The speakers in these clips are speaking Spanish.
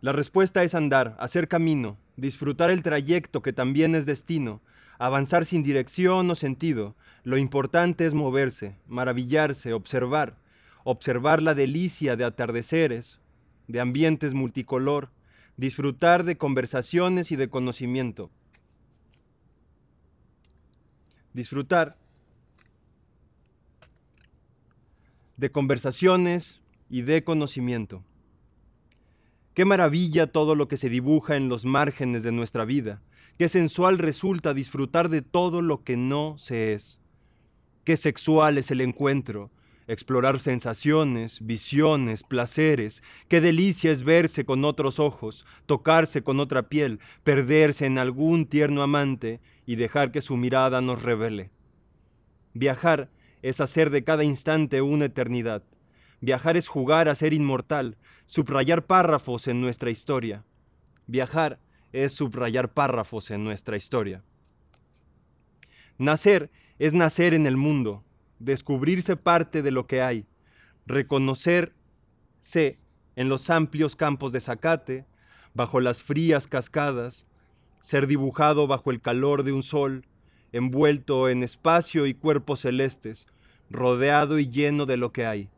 La respuesta es andar, hacer camino, disfrutar el trayecto que también es destino, avanzar sin dirección o sentido. Lo importante es moverse, maravillarse, observar, observar la delicia de atardeceres, de ambientes multicolor, disfrutar de conversaciones y de conocimiento. Disfrutar de conversaciones y de conocimiento. Qué maravilla todo lo que se dibuja en los márgenes de nuestra vida. Qué sensual resulta disfrutar de todo lo que no se es. Qué sexual es el encuentro, explorar sensaciones, visiones, placeres. Qué delicia es verse con otros ojos, tocarse con otra piel, perderse en algún tierno amante y dejar que su mirada nos revele. Viajar es hacer de cada instante una eternidad. Viajar es jugar a ser inmortal, subrayar párrafos en nuestra historia. Viajar es subrayar párrafos en nuestra historia. Nacer es nacer en el mundo, descubrirse parte de lo que hay, reconocerse en los amplios campos de zacate, bajo las frías cascadas, ser dibujado bajo el calor de un sol, envuelto en espacio y cuerpos celestes, rodeado y lleno de lo que hay.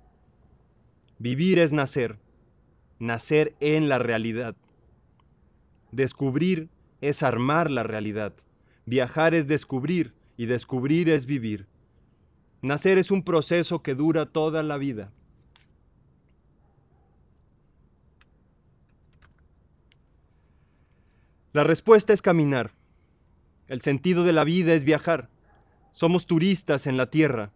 Vivir es nacer, nacer en la realidad. Descubrir es armar la realidad. Viajar es descubrir y descubrir es vivir. Nacer es un proceso que dura toda la vida. La respuesta es caminar. El sentido de la vida es viajar. Somos turistas en la tierra.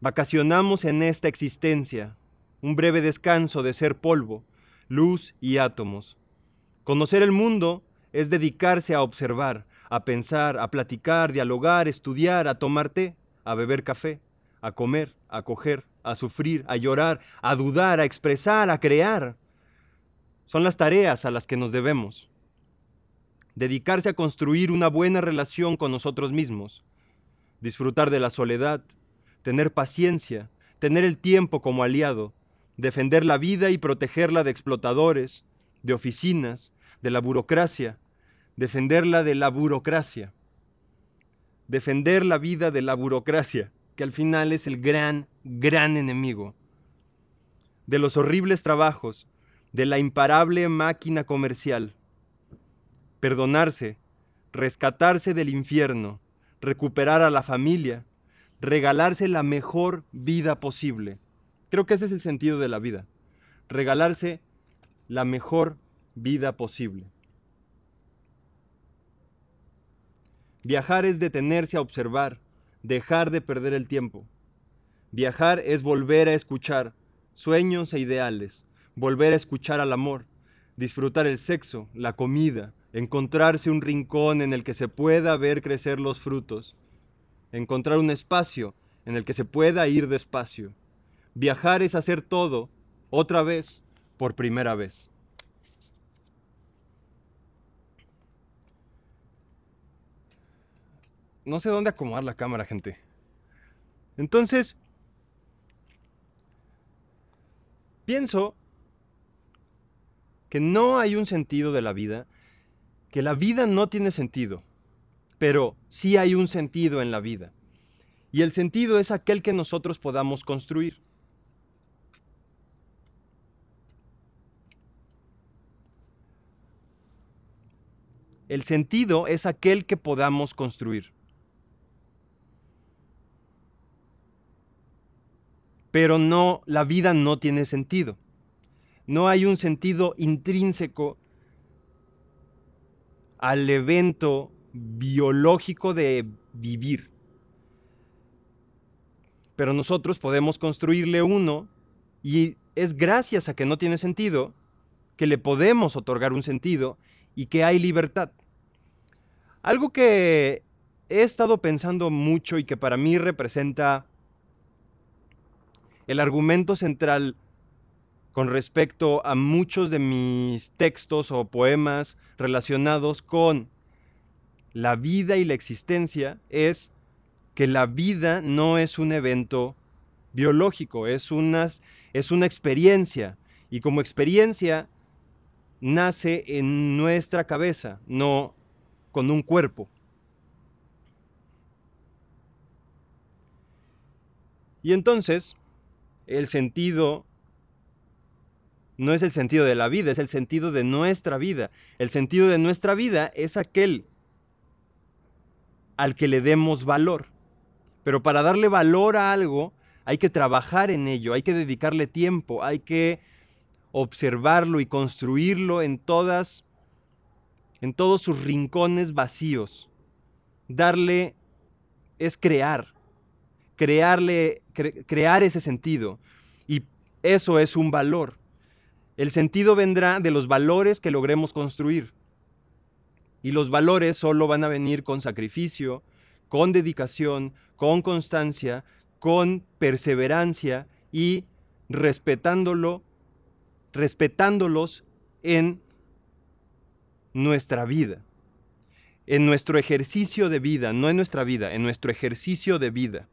Vacacionamos en esta existencia, un breve descanso de ser polvo, luz y átomos. Conocer el mundo es dedicarse a observar, a pensar, a platicar, dialogar, estudiar, a tomar té, a beber café, a comer, a coger, a sufrir, a llorar, a dudar, a expresar, a crear. Son las tareas a las que nos debemos dedicarse a construir una buena relación con nosotros mismos, disfrutar de la soledad, tener paciencia, tener el tiempo como aliado, defender la vida y protegerla de explotadores, de oficinas, de la burocracia, defenderla de la burocracia, defender la vida de la burocracia, que al final es el gran, gran enemigo, de los horribles trabajos, de la imparable máquina comercial, perdonarse, rescatarse del infierno, recuperar a la familia, regalarse la mejor vida posible. Creo que ese es el sentido de la vida, regalarse la mejor vida posible. Viajar es detenerse a observar, dejar de perder el tiempo. Viajar es volver a escuchar sueños e ideales, volver a escuchar al amor, disfrutar el sexo, la comida, encontrarse un rincón en el que se pueda ver crecer los frutos, encontrar un espacio en el que se pueda ir despacio. Viajar es hacer todo, otra vez, por primera vez. No sé dónde acomodar la cámara, gente. Entonces, pienso que no hay un sentido de la vida que la vida no tiene sentido, pero sí hay un sentido en la vida. Y el sentido es aquel que nosotros podamos construir. El sentido es aquel que podamos construir. Pero no, la vida no tiene sentido. No hay un sentido intrínseco al evento biológico de vivir. Pero nosotros podemos construirle uno y es gracias a que no tiene sentido que le podemos otorgar un sentido y que hay libertad. Algo que he estado pensando mucho y que para mí representa el argumento central con respecto a muchos de mis textos o poemas relacionados con la vida y la existencia es que la vida no es un evento biológico, es, es una experiencia. Y como experiencia nace en nuestra cabeza, no con un cuerpo. Y entonces, el sentido no es el sentido de la vida, es el sentido de nuestra vida. El sentido de nuestra vida es aquel al que le demos valor. Pero para darle valor a algo hay que trabajar en ello, hay que dedicarle tiempo, hay que observarlo y construirlo en todas en todos sus rincones vacíos. Darle es crear, crearle crear ese sentido y eso es un valor. El sentido vendrá de los valores que logremos construir. Y los valores solo van a venir con sacrificio, con dedicación, con constancia, con perseverancia y respetándolo, respetándolos en nuestra vida, en nuestro ejercicio de vida, no en nuestra vida, en nuestro ejercicio de vida.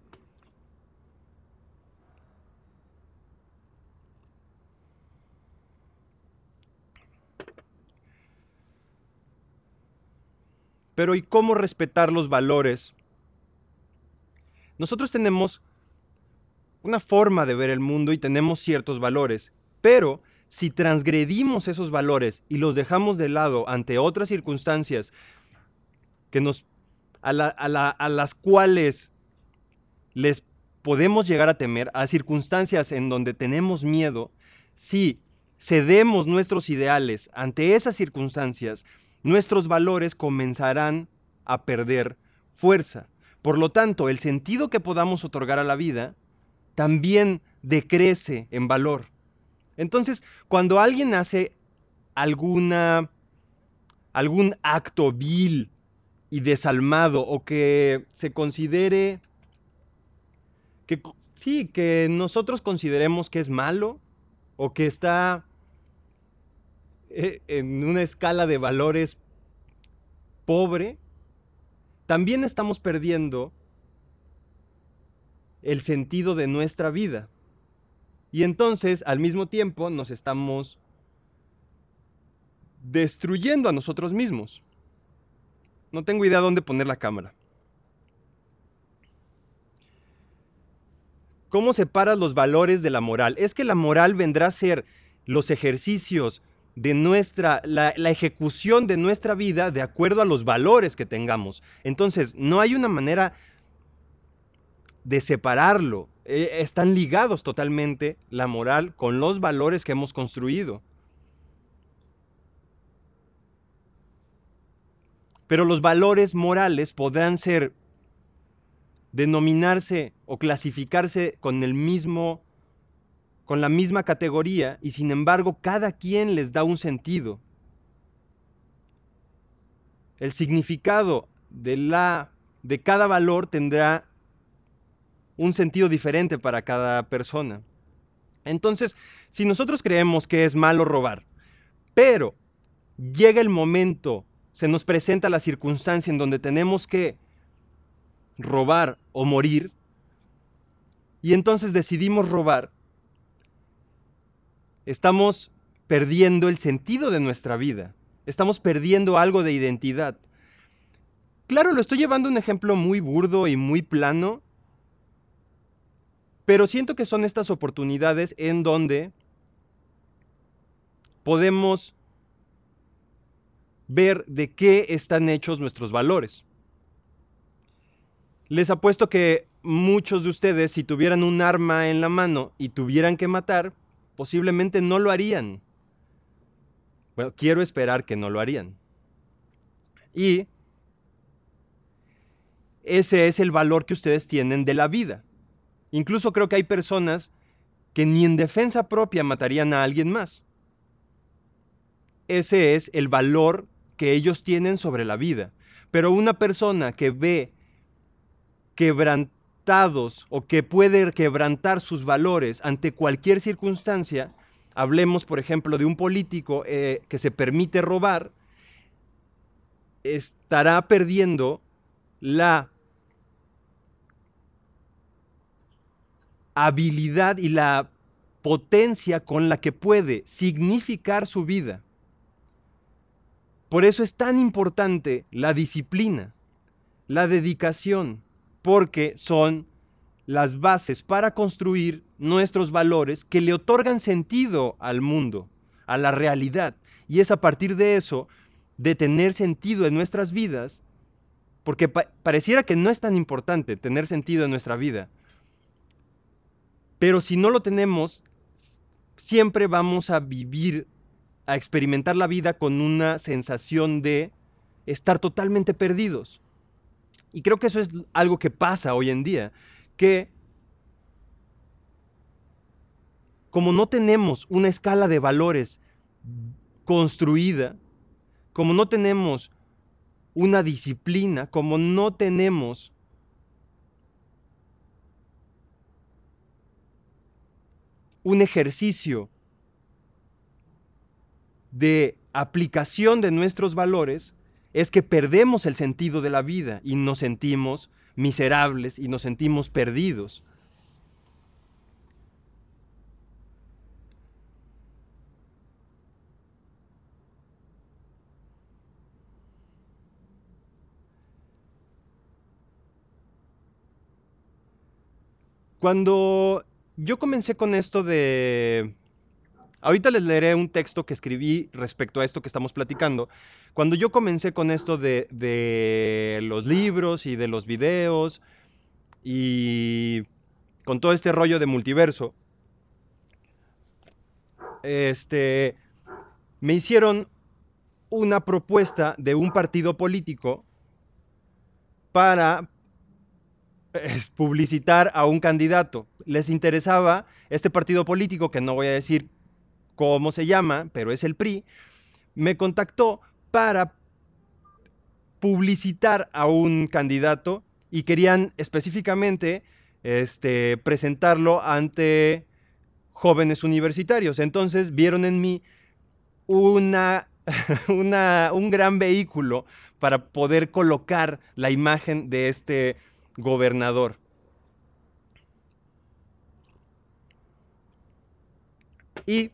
Pero ¿y cómo respetar los valores? Nosotros tenemos una forma de ver el mundo y tenemos ciertos valores, pero si transgredimos esos valores y los dejamos de lado ante otras circunstancias que nos, a, a las cuales les podemos llegar a temer, a circunstancias en donde tenemos miedo, si cedemos nuestros ideales ante esas circunstancias, nuestros valores comenzarán a perder fuerza. Por lo tanto, el sentido que podamos otorgar a la vida también decrece en valor. Entonces, cuando alguien hace alguna algún acto vil y desalmado o que se considere que sí, que nosotros consideremos que es malo o que está eh, en una escala de valores pobre, también estamos perdiendo el sentido de nuestra vida. Y entonces, al mismo tiempo, nos estamos destruyendo a nosotros mismos. No tengo idea dónde poner la cámara. ¿Cómo separas los valores de la moral? Es que la moral vendrá a ser los ejercicios de nuestra, la, ejecución de nuestra vida de acuerdo a los valores que tengamos. Entonces, no hay una manera de separarlo. Eh, están ligados totalmente la moral con los valores que hemos construido. Pero los valores morales podrán ser, denominarse o clasificarse con el mismo con la misma categoría y sin embargo cada quien les da un sentido. El significado de, la, de cada valor tendrá un sentido diferente para cada persona. Entonces, si nosotros creemos que es malo robar, pero llega el momento, se nos presenta la circunstancia en donde tenemos que robar o morir, y entonces decidimos robar, estamos perdiendo el sentido de nuestra vida. Estamos perdiendo algo de identidad. Claro, lo estoy llevando un ejemplo muy burdo y muy plano, pero siento que son estas oportunidades en donde podemos ver de qué están hechos nuestros valores. Les apuesto que muchos de ustedes, si tuvieran un arma en la mano y tuvieran que matar, posiblemente no lo harían. Bueno, quiero esperar que no lo harían. Y ese es el valor que ustedes tienen de la vida. Incluso creo que hay personas que ni en defensa propia matarían a alguien más. Ese es el valor que ellos tienen sobre la vida. Pero una persona que ve quebrantar o que puede quebrantar sus valores ante cualquier circunstancia, hablemos por ejemplo de un político eh, que se permite robar, estará perdiendo la habilidad y la potencia con la que puede significar su vida. Por eso es tan importante la disciplina, la dedicación, porque son las bases para construir nuestros valores que le otorgan sentido al mundo, a la realidad. Y es a partir de eso, de tener sentido en nuestras vidas, porque pareciera que no es tan importante tener sentido en nuestra vida. Pero si no lo tenemos, siempre vamos a vivir, a experimentar la vida con una sensación de estar totalmente perdidos. Y creo que eso es algo que pasa hoy en día, que como no tenemos una escala de valores construida, como no tenemos una disciplina, como no tenemos un ejercicio de aplicación de nuestros valores, es que perdemos el sentido de la vida y nos sentimos miserables y nos sentimos perdidos. Cuando yo comencé con esto de... Ahorita les leeré un texto que escribí respecto a esto que estamos platicando. Cuando yo comencé con esto de, de los libros y de los videos y con todo este rollo de multiverso, este, me hicieron una propuesta de un partido político para es publicitar a un candidato. Les interesaba este partido político, que no voy a decir cómo se llama, pero es el PRI, me contactó para publicitar a un candidato y querían específicamente este, presentarlo ante jóvenes universitarios. Entonces vieron en mí una, una, un gran vehículo para poder colocar la imagen de este gobernador. Y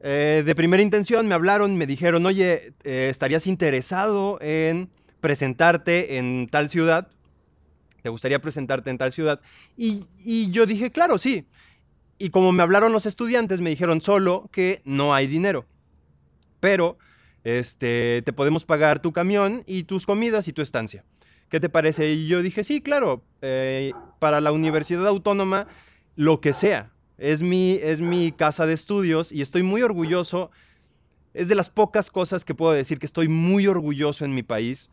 eh, de primera intención me hablaron, me dijeron, oye, eh, ¿estarías interesado en presentarte en tal ciudad? ¿Te gustaría presentarte en tal ciudad? Y, y yo dije, claro, sí. Y como me hablaron los estudiantes, me dijeron solo que no hay dinero. Pero este, te podemos pagar tu camión y tus comidas y tu estancia. ¿Qué te parece? Y yo dije, sí, claro, eh, para la Universidad Autónoma, lo que sea. Es mi, es mi casa de estudios y estoy muy orgulloso. Es de las pocas cosas que puedo decir que estoy muy orgulloso en mi país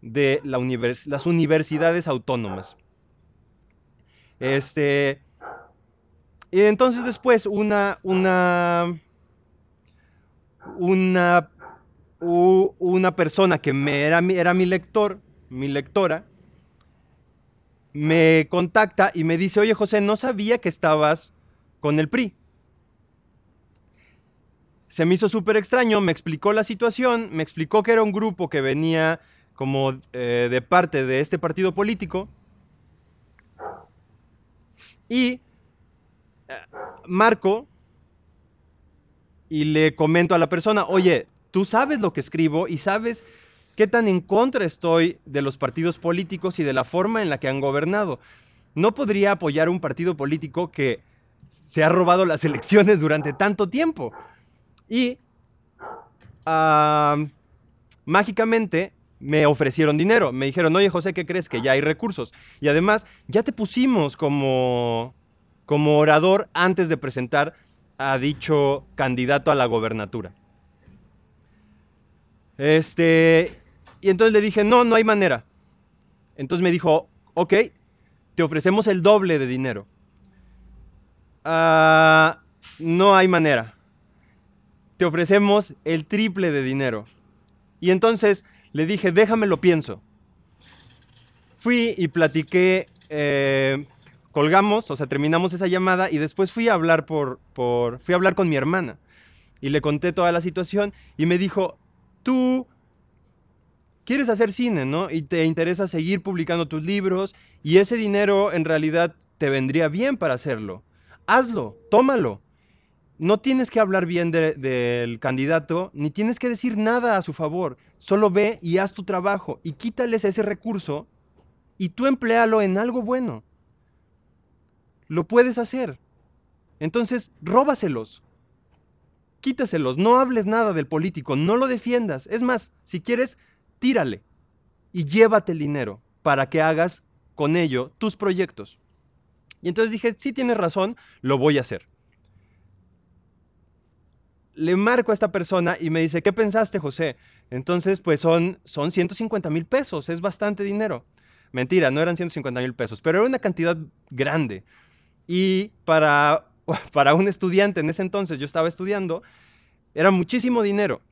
de la las universidades autónomas. Este, y entonces después una, una, una, una persona que me era, era mi lector mi lectora, me contacta y me dice, oye José, no sabía que estabas con el PRI. Se me hizo súper extraño, me explicó la situación, me explicó que era un grupo que venía como eh, de parte de este partido político. Y eh, marco y le comento a la persona, oye, tú sabes lo que escribo y sabes qué tan en contra estoy de los partidos políticos y de la forma en la que han gobernado. No podría apoyar un partido político que se ha robado las elecciones durante tanto tiempo. Y mágicamente me ofrecieron dinero. Me dijeron, oye José, ¿qué crees? Que ya hay recursos. Y además, ya te pusimos como, como orador antes de presentar a dicho candidato a la gobernatura. Este, y entonces le dije, no, no hay manera. Entonces me dijo, ok, te ofrecemos el doble de dinero. Ah, no hay manera. Te ofrecemos el triple de dinero. Y entonces le dije, déjame lo pienso. Fui y platiqué, eh, colgamos, o sea, terminamos esa llamada y después fui a hablar por, por, fui a hablar con mi hermana y le conté toda la situación y me dijo, tú quieres hacer cine, ¿no? Y te interesa seguir publicando tus libros y ese dinero en realidad te vendría bien para hacerlo. Hazlo, tómalo. no tienes que hablar bien del candidato, ni tienes que decir nada a su favor. Solo ve y haz tu trabajo y quítales ese recurso y tú emplealo en algo bueno. Lo puedes hacer. Entonces, róbaselos. Quítaselos. No hables nada del político. No lo defiendas. Es más, si quieres, tírale y llévate el dinero para que hagas con ello tus proyectos. Y entonces dije, sí tienes razón, lo voy a hacer le marco a esta persona y me dice, ¿qué pensaste, José? Entonces, pues son, son 150 mil pesos, es bastante dinero. Mentira, no eran 150 mil pesos, pero era una cantidad grande. Y para, para un estudiante en ese entonces, yo estaba estudiando, era muchísimo dinero.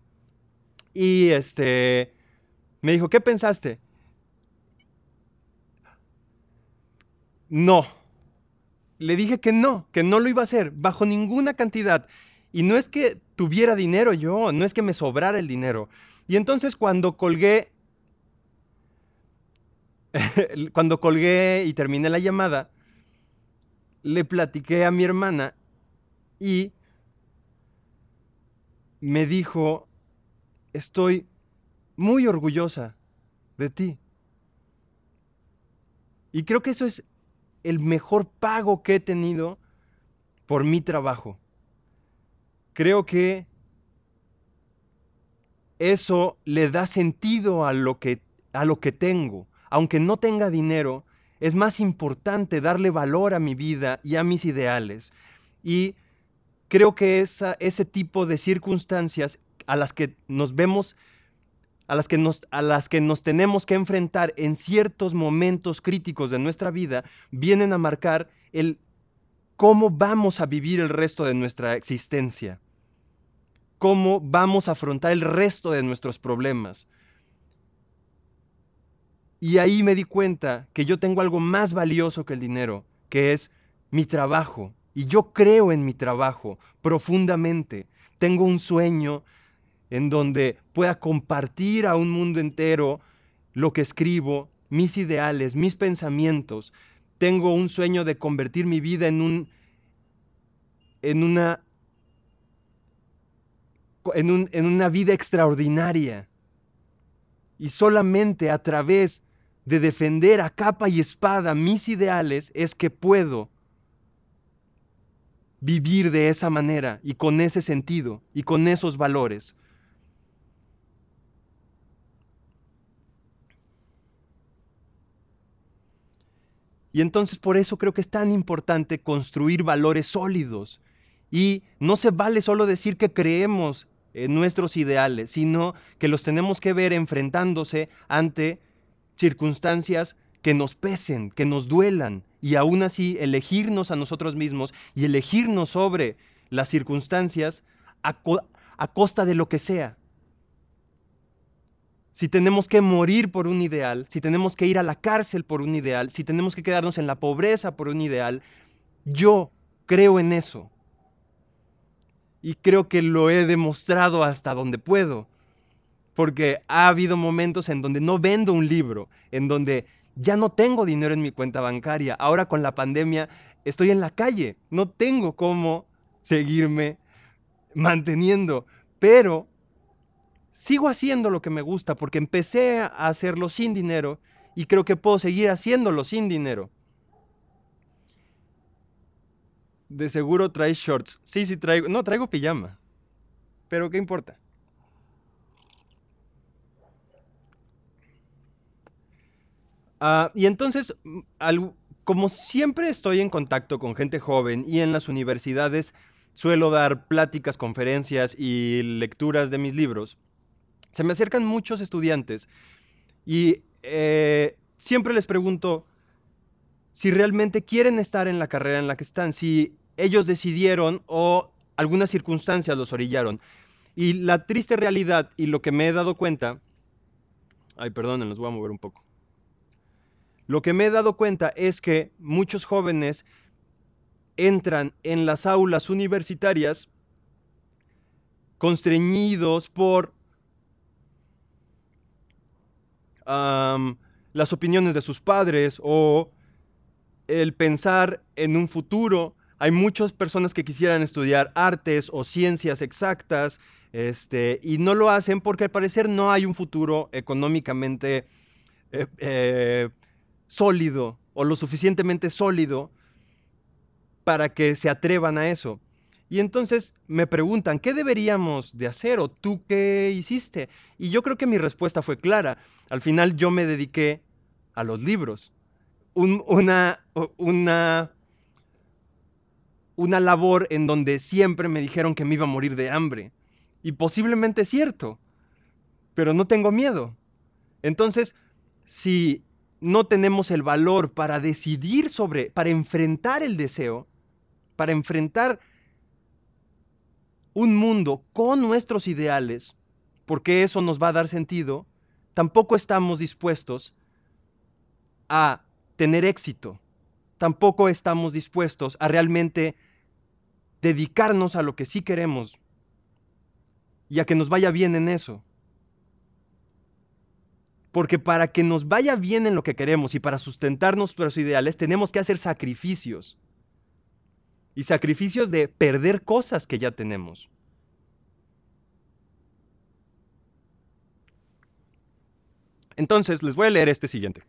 Y este, me dijo, ¿qué pensaste? No. Le dije que no, que no lo iba a hacer, bajo ninguna cantidad. Y no es que tuviera dinero yo, no es que me sobrara el dinero. Y entonces cuando colgué, cuando colgué y terminé la llamada, le platiqué a mi hermana y me dijo, estoy muy orgullosa de ti. Y creo que eso es el mejor pago que he tenido por mi trabajo creo que eso le da sentido a lo que, a lo que tengo. Aunque no tenga dinero, es más importante darle valor a mi vida y a mis ideales. Y creo que esa, ese tipo de circunstancias a las que nos vemos, a las que nos, a las que nos tenemos que enfrentar en ciertos momentos críticos de nuestra vida, vienen a marcar el cómo vamos a vivir el resto de nuestra existencia cómo vamos a afrontar el resto de nuestros problemas. Y ahí me di cuenta que yo tengo algo más valioso que el dinero, que es mi trabajo. Y yo creo en mi trabajo profundamente. Tengo un sueño en donde pueda compartir a un mundo entero lo que escribo, mis ideales, mis pensamientos. Tengo un sueño de convertir mi vida en un en una en, una vida extraordinaria. Y solamente a través de defender a capa y espada mis ideales es que puedo vivir de esa manera y con ese sentido y con esos valores. Y entonces por eso creo que es tan importante construir valores sólidos. Y no se vale solo decir que creemos eh, nuestros ideales, sino que los tenemos que ver enfrentándose ante circunstancias que nos pesen, que nos duelan, y aún así elegirnos a nosotros mismos y elegirnos sobre las circunstancias a, a costa de lo que sea. Si tenemos que morir por un ideal, si tenemos que ir a la cárcel por un ideal, si tenemos que quedarnos en la pobreza por un ideal, yo creo en eso y creo que lo he demostrado hasta donde puedo. Porque ha habido momentos en donde no vendo un libro, en donde ya no tengo dinero en mi cuenta bancaria. Ahora con la pandemia estoy en la calle, no tengo cómo seguirme manteniendo, pero sigo haciendo lo que me gusta porque empecé a hacerlo sin dinero y creo que puedo seguir haciéndolo sin dinero. De seguro traes shorts. Sí, sí traigo. No, traigo pijama. Pero ¿qué importa? Ah, y entonces, mm, como siempre estoy en contacto con gente joven y en las universidades suelo dar pláticas, conferencias y lecturas de mis libros, se me acercan muchos estudiantes y eh, siempre les pregunto si realmente quieren estar en la carrera en la que están, si ellos decidieron o algunas circunstancias los orillaron. Y la triste realidad y lo que me he dado cuenta, ay, perdonen, los voy a mover un poco. Lo que me he dado cuenta es que muchos jóvenes entran en las aulas universitarias constreñidos por las opiniones de sus padres o el pensar en un futuro hay muchas personas que quisieran estudiar artes o ciencias exactas este, y no lo hacen porque al parecer no hay un futuro económicamente eh, eh, sólido o lo suficientemente sólido para que se atrevan a eso. Y entonces me preguntan, ¿qué deberíamos de hacer o tú qué hiciste? Y yo creo que mi respuesta fue clara. Al final yo me dediqué a los libros. una, una, una labor en donde siempre me dijeron que me iba a morir de hambre. Y posiblemente es cierto, pero no tengo miedo. Entonces, si no tenemos el valor para decidir sobre, para enfrentar el deseo, para enfrentar un mundo con nuestros ideales, porque eso nos va a dar sentido, tampoco estamos dispuestos a tener éxito. Tampoco estamos dispuestos a realmente dedicarnos a lo que sí queremos y a que nos vaya bien en eso. Porque para que nos vaya bien en lo que queremos y para sustentar nuestros ideales tenemos que hacer sacrificios. Y sacrificios de perder cosas que ya tenemos. Entonces, les voy a leer este siguiente.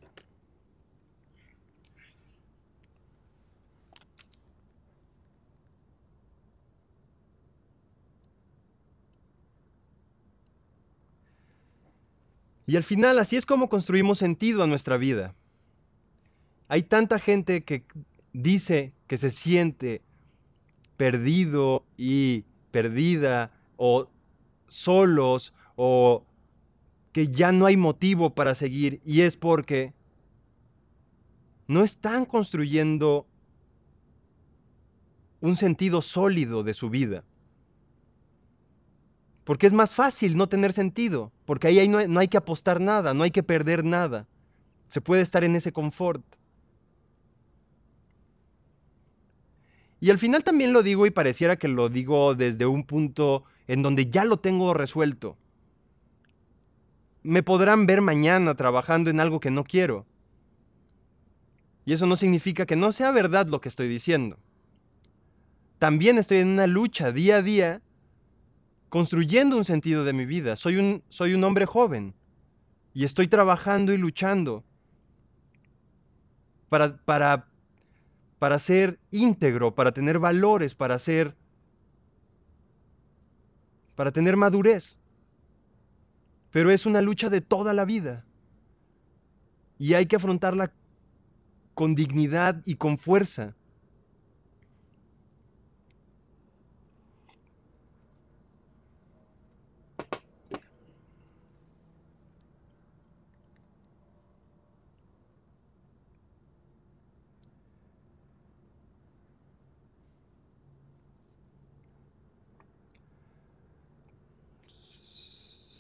Y al final así es como construimos sentido a nuestra vida. Hay tanta gente que dice que se siente perdido y perdida o solos o que ya no hay motivo para seguir y es porque no están construyendo un sentido sólido de su vida. Porque es más fácil no tener sentido, porque ahí no hay, no hay que apostar nada, no hay que perder nada. Se puede estar en ese confort. Y al final también lo digo y pareciera que lo digo desde un punto en donde ya lo tengo resuelto. Me podrán ver mañana trabajando en algo que no quiero. Y eso no significa que no sea verdad lo que estoy diciendo. También estoy en una lucha día a día construyendo un sentido de mi vida. Soy un, soy un hombre joven y estoy trabajando y luchando para, para, para ser íntegro, para tener valores, para ser, para tener madurez. Pero es una lucha de toda la vida y hay que afrontarla con dignidad y con fuerza.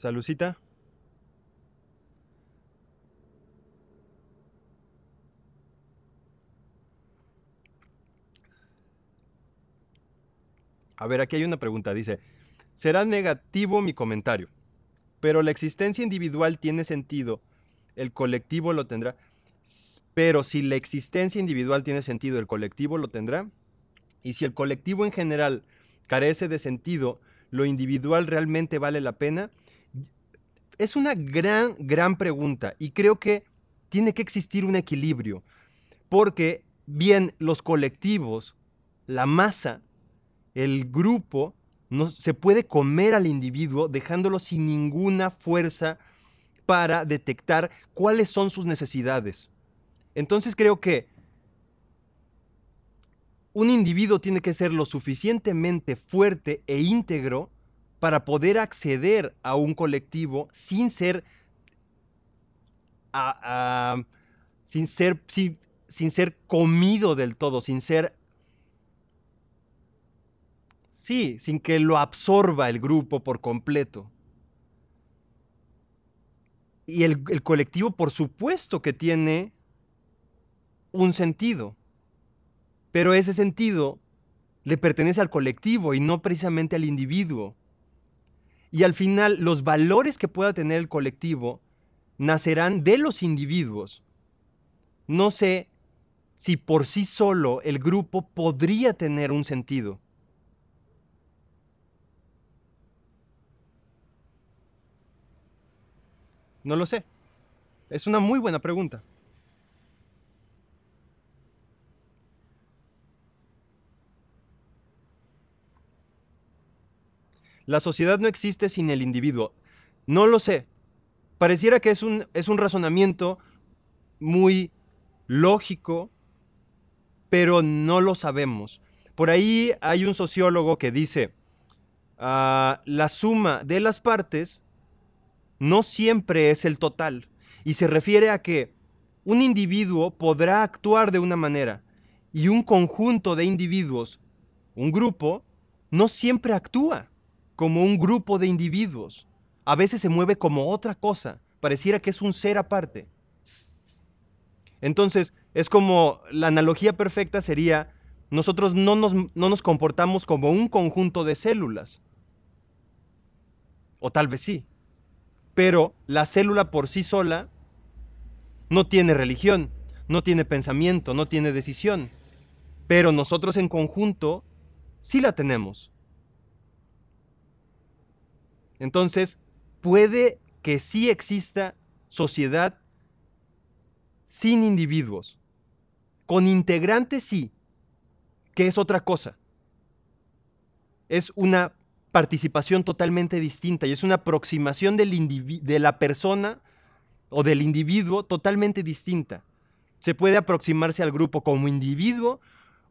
Salucita. A ver, aquí hay una pregunta. Dice, será negativo mi comentario, pero la existencia individual tiene sentido, el colectivo lo tendrá. Pero si la existencia individual tiene sentido, el colectivo lo tendrá. Y si el colectivo en general carece de sentido, lo individual realmente vale la pena es una gran, gran pregunta y creo que tiene que existir un equilibrio, porque bien los colectivos, la masa, el grupo, no, se puede comer al individuo dejándolo sin ninguna fuerza para detectar cuáles son sus necesidades. Entonces creo que un individuo tiene que ser lo suficientemente fuerte e íntegro para poder acceder a un colectivo sin ser, sin, ser sin, ser comido del todo, sin ser Sí, sin que lo absorba el grupo por completo. Y el, el, colectivo, por supuesto que tiene un sentido, pero ese sentido le pertenece al colectivo y no precisamente al individuo. Y al final los valores que pueda tener el colectivo nacerán de los individuos. No se si por sí solo el grupo podría tener un sentido. No lo sé. Es una muy buena pregunta. La sociedad no existe sin el individuo. No lo sé. Pareciera que es un, es un razonamiento muy lógico, pero no lo sabemos. Por ahí hay un sociólogo que dice, ah, la suma de las partes no siempre es el total, y se refiere a que un individuo podrá actuar de una manera y un conjunto de individuos, un grupo, no siempre actúa como un grupo de individuos. A veces se mueve como otra cosa, pareciera que es un ser aparte. Entonces, es como la analogía perfecta sería, nosotros no nos, no nos comportamos como un conjunto de células. O tal vez sí. Pero la célula por sí sola no tiene religión, no tiene pensamiento, no tiene decisión. Pero nosotros en conjunto sí la tenemos. Entonces, puede que sí exista sociedad sin individuos. Con integrantes sí, que es otra cosa. Es una participación totalmente distinta y es una aproximación de la persona o del individuo totalmente distinta. Se puede aproximarse al grupo como individuo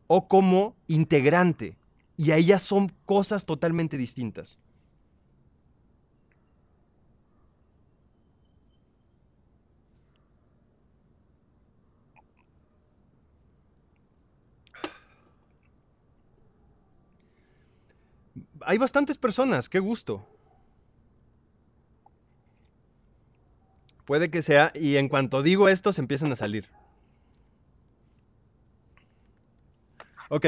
o como integrante y ahí ya son cosas totalmente distintas. Hay bastantes personas, qué gusto. Puede que sea, y en cuanto digo esto, se empiezan a salir. Ok.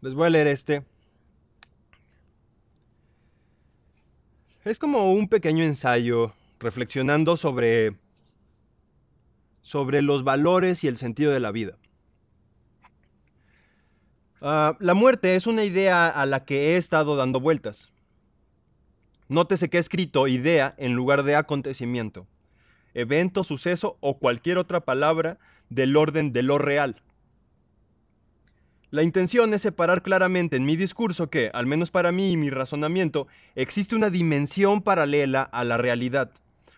Les voy a leer este. Es como un pequeño ensayo reflexionando sobre sobre los valores y el sentido de la vida. Ah, la muerte es una idea a la que he estado dando vueltas. Nótese que he escrito idea en lugar de acontecimiento, evento, suceso o cualquier otra palabra del orden de lo real. La intención es separar claramente en mi discurso que, al menos para mí y mi razonamiento, existe una dimensión paralela a la realidad,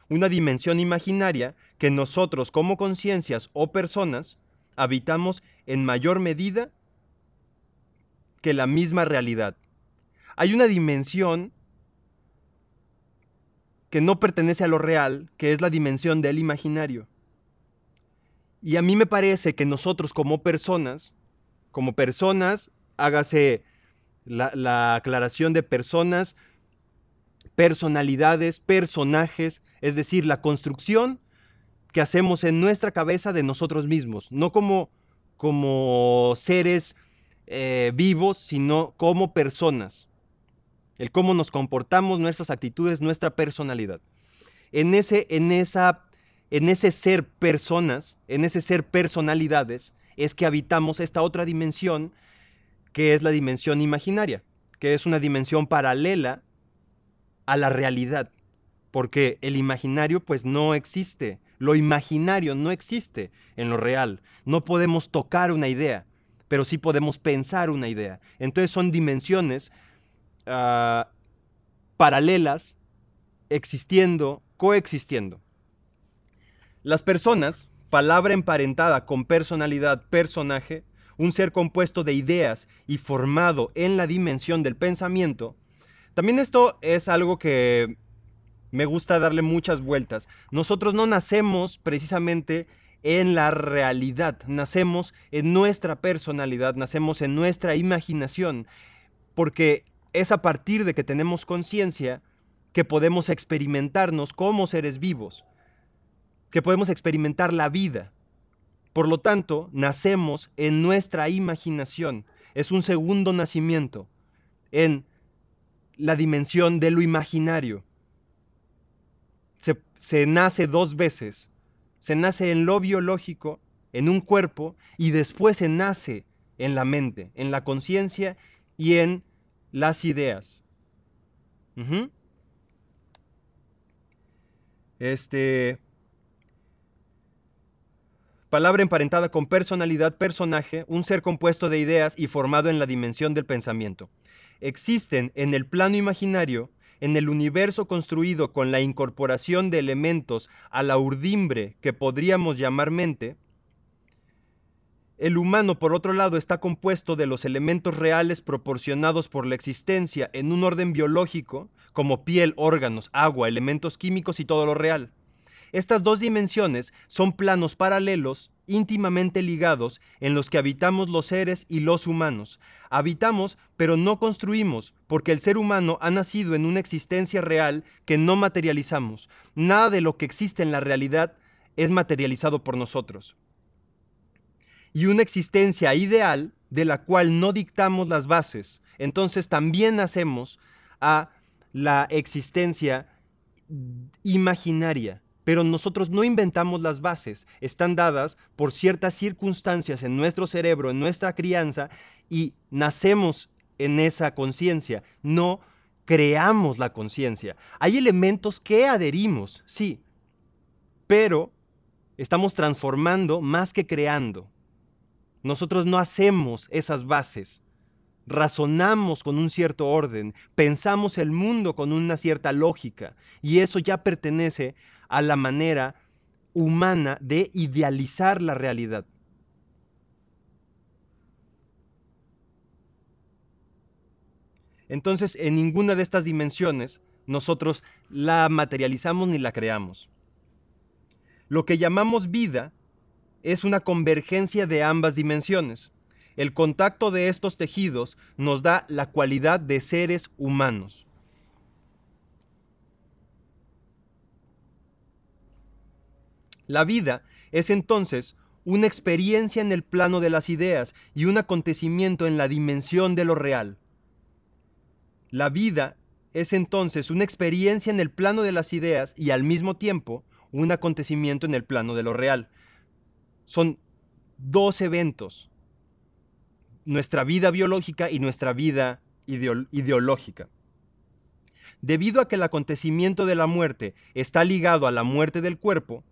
una dimensión imaginaria que nosotros como conciencias o personas habitamos en mayor medida que la misma realidad. Hay una dimensión que no pertenece a lo real, que es la dimensión del imaginario. Y a mí me parece que nosotros como personas, como personas, hágase la, la aclaración de personas, personalidades, personajes, es decir, la construcción que hacemos en nuestra cabeza de nosotros mismos, no como, como seres eh, vivos, sino como personas. El cómo nos comportamos, nuestras actitudes, nuestra personalidad. En ese, en esa, en ese ser personas, en ese ser personalidades, es que habitamos esta otra dimensión que es la dimensión imaginaria, que es una dimensión paralela a la realidad, porque el imaginario pues no existe, lo imaginario no existe en lo real, no podemos tocar una idea, pero sí podemos pensar una idea. Entonces son dimensiones ah, paralelas, existiendo, coexistiendo. Las personas, palabra emparentada con personalidad, personaje, un ser compuesto de ideas y formado en la dimensión del pensamiento, también esto es algo que me gusta darle muchas vueltas. Nosotros no nacemos precisamente en la realidad, nacemos en nuestra personalidad, nacemos en nuestra imaginación, porque es a partir de que tenemos conciencia que podemos experimentarnos como seres vivos, que podemos experimentar la vida. Por lo tanto, nacemos en nuestra imaginación, es un segundo nacimiento en la dimensión de lo imaginario. se nace dos veces. Se nace en lo biológico, en un cuerpo, y después se nace en la mente, en la conciencia y en las ideas. Este. Palabra emparentada con personalidad, personaje, un ser compuesto de ideas y formado en la dimensión del pensamiento. Existen en el plano imaginario, en el universo construido con la incorporación de elementos a la urdimbre que podríamos llamar mente, el humano, por otro lado, está compuesto de los elementos reales proporcionados por la existencia en un orden biológico, como piel, órganos, agua, elementos químicos y todo lo real. Estas dos dimensiones son planos paralelos íntimamente ligados en los que habitamos los seres y los humanos. Habitamos, pero no construimos, porque el ser humano ha nacido en una existencia real que no materializamos. Nada de lo que existe en la realidad es materializado por nosotros y una existencia ideal de la cual no dictamos las bases. Entonces también nacemos a la existencia imaginaria, pero nosotros no inventamos las bases, están dadas por ciertas circunstancias en nuestro cerebro, en nuestra crianza, y nacemos en esa conciencia, no creamos la conciencia. Hay elementos que adherimos, sí, pero estamos transformando más que creando. Nosotros no hacemos esas bases. Razonamos con un cierto orden, pensamos el mundo con una cierta lógica, y eso ya pertenece a la manera humana de idealizar la realidad. Entonces, en ninguna de estas dimensiones nosotros la materializamos ni la creamos. Lo que llamamos vida es una convergencia de ambas dimensiones. El contacto de estos tejidos nos da la cualidad de seres humanos. La vida es entonces una experiencia en el plano de las ideas y un acontecimiento en la dimensión de lo real. La vida es entonces una experiencia en el plano de las ideas y al mismo tiempo un acontecimiento en el plano de lo real. Son dos eventos, nuestra vida biológica y nuestra vida ideológica. Debido a que el acontecimiento de la muerte está ligado a la muerte del cuerpo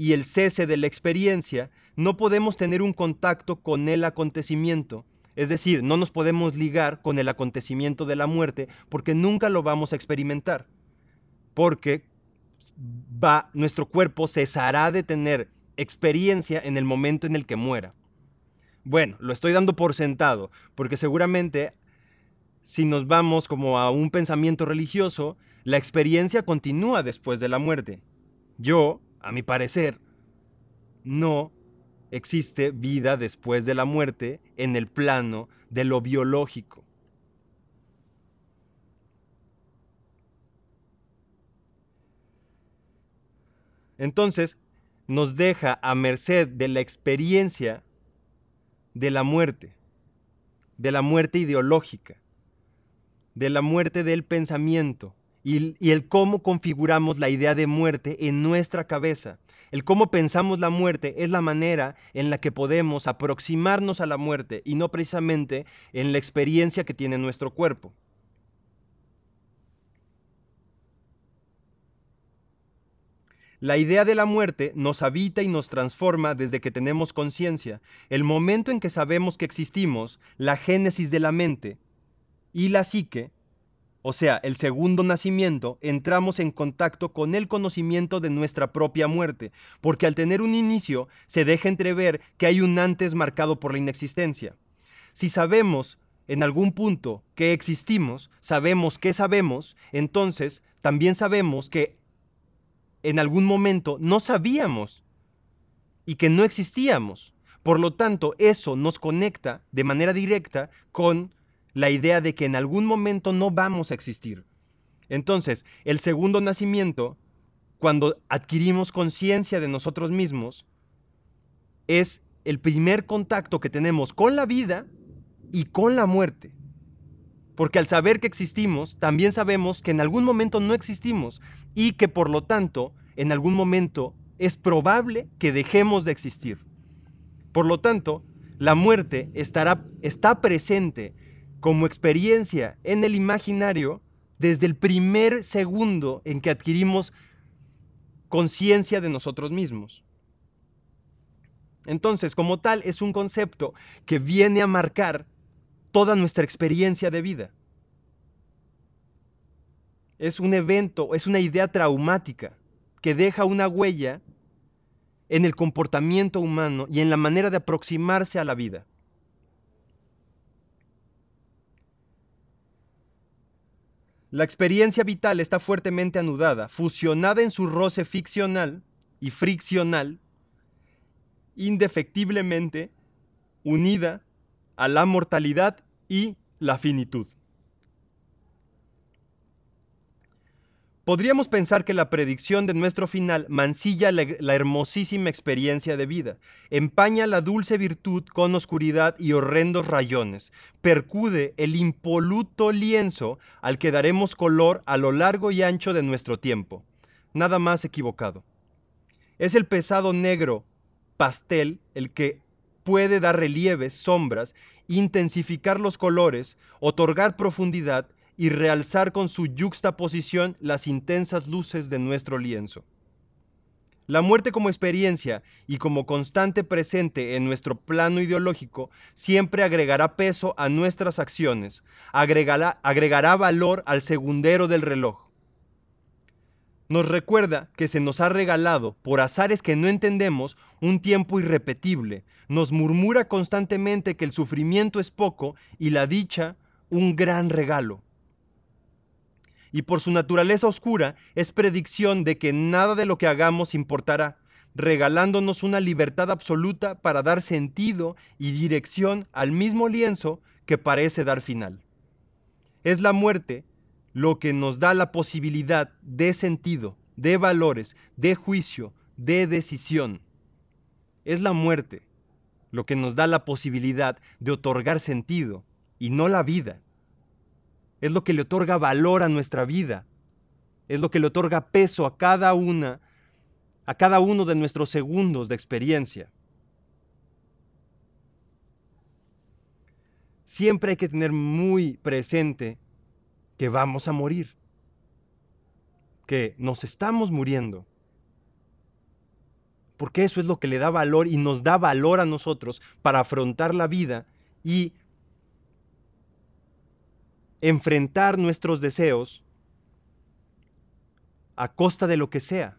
y el cese de la experiencia, no podemos tener un contacto con el acontecimiento. Es decir, no nos podemos ligar con el acontecimiento de la muerte porque nunca lo vamos a experimentar. Porque va, nuestro cuerpo cesará de tener experiencia en el momento en el que muera. Bueno, lo estoy dando por sentado, porque seguramente si nos vamos como a un pensamiento religioso, la experiencia continúa después de la muerte. Yo, a mi parecer, no existe vida después de la muerte en el plano de lo biológico. Entonces, nos deja a merced de la experiencia de la muerte, de la muerte ideológica, de la muerte del pensamiento y, el cómo configuramos la idea de muerte en nuestra cabeza. El cómo pensamos la muerte es la manera en la que podemos aproximarnos a la muerte y no precisamente en la experiencia que tiene nuestro cuerpo. La idea de la muerte nos habita y nos transforma desde que tenemos conciencia. El momento en que sabemos que existimos, la génesis de la mente y la psique, o sea, el segundo nacimiento, entramos en contacto con el conocimiento de nuestra propia muerte, porque al tener un inicio se deja entrever que hay un antes marcado por la inexistencia. Si sabemos en algún punto que existimos, sabemos que sabemos, entonces también sabemos que en algún momento no sabíamos y que no existíamos. Por lo tanto, eso nos conecta de manera directa con la idea de que en algún momento no vamos a existir. Entonces, el segundo nacimiento, cuando adquirimos conciencia de nosotros mismos, es el primer contacto que tenemos con la vida y con la muerte. Porque al saber que existimos, también sabemos que en algún momento no existimos y que por lo tanto, en algún momento es probable que dejemos de existir. Por lo tanto, la muerte estará, está presente como experiencia en el imaginario desde el primer segundo en que adquirimos conciencia de nosotros mismos. Entonces, como tal, es un concepto que viene a marcar toda nuestra experiencia de vida. Es un evento, es una idea traumática que deja una huella en el comportamiento humano y en la manera de aproximarse a la vida. La experiencia vital está fuertemente anudada, fusionada en su roce ficcional y friccional, indefectiblemente unida a la mortalidad y la finitud. Podríamos pensar que la predicción de nuestro final mancilla la, hermosísima experiencia de vida, empaña la dulce virtud con oscuridad y horrendos rayones, percude el impoluto lienzo al que daremos color a lo largo y ancho de nuestro tiempo. Nada más equivocado. Es el pesado negro pastel el que puede dar relieves, sombras, intensificar los colores, otorgar profundidad y realzar con su yuxtaposición las intensas luces de nuestro lienzo. La muerte como experiencia y como constante presente en nuestro plano ideológico siempre agregará peso a nuestras acciones, agregará, agregará valor al segundero del reloj. Nos recuerda que se nos ha regalado, por azares que no entendemos, un tiempo irrepetible. Nos murmura constantemente que el sufrimiento es poco y la dicha un gran regalo y por su naturaleza oscura es predicción de que nada de lo que hagamos importará, regalándonos una libertad absoluta para dar sentido y dirección al mismo lienzo que parece dar final. Es la muerte lo que nos da la posibilidad de sentido, de valores, de juicio, de decisión. Es la muerte lo que nos da la posibilidad de otorgar sentido y no la vida es lo que le otorga valor a nuestra vida, es lo que le otorga peso a cada una, a cada uno de nuestros segundos de experiencia. Siempre hay que tener muy presente que vamos a morir, que nos estamos muriendo, porque eso es lo que le da valor y nos da valor a nosotros para afrontar la vida y enfrentar nuestros deseos a costa de lo que sea,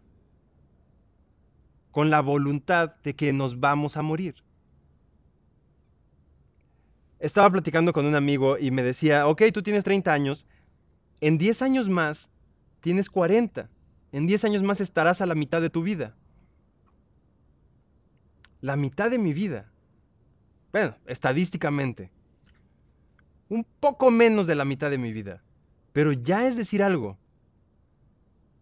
con la voluntad de que nos vamos a morir. Estaba platicando con un amigo y me decía, ok, tú tienes 30 años, en 10 años más tienes 40, en 10 años más estarás a la mitad de tu vida. La mitad de mi vida. Bueno, estadísticamente un poco menos de la mitad de mi vida. Pero ya es decir algo.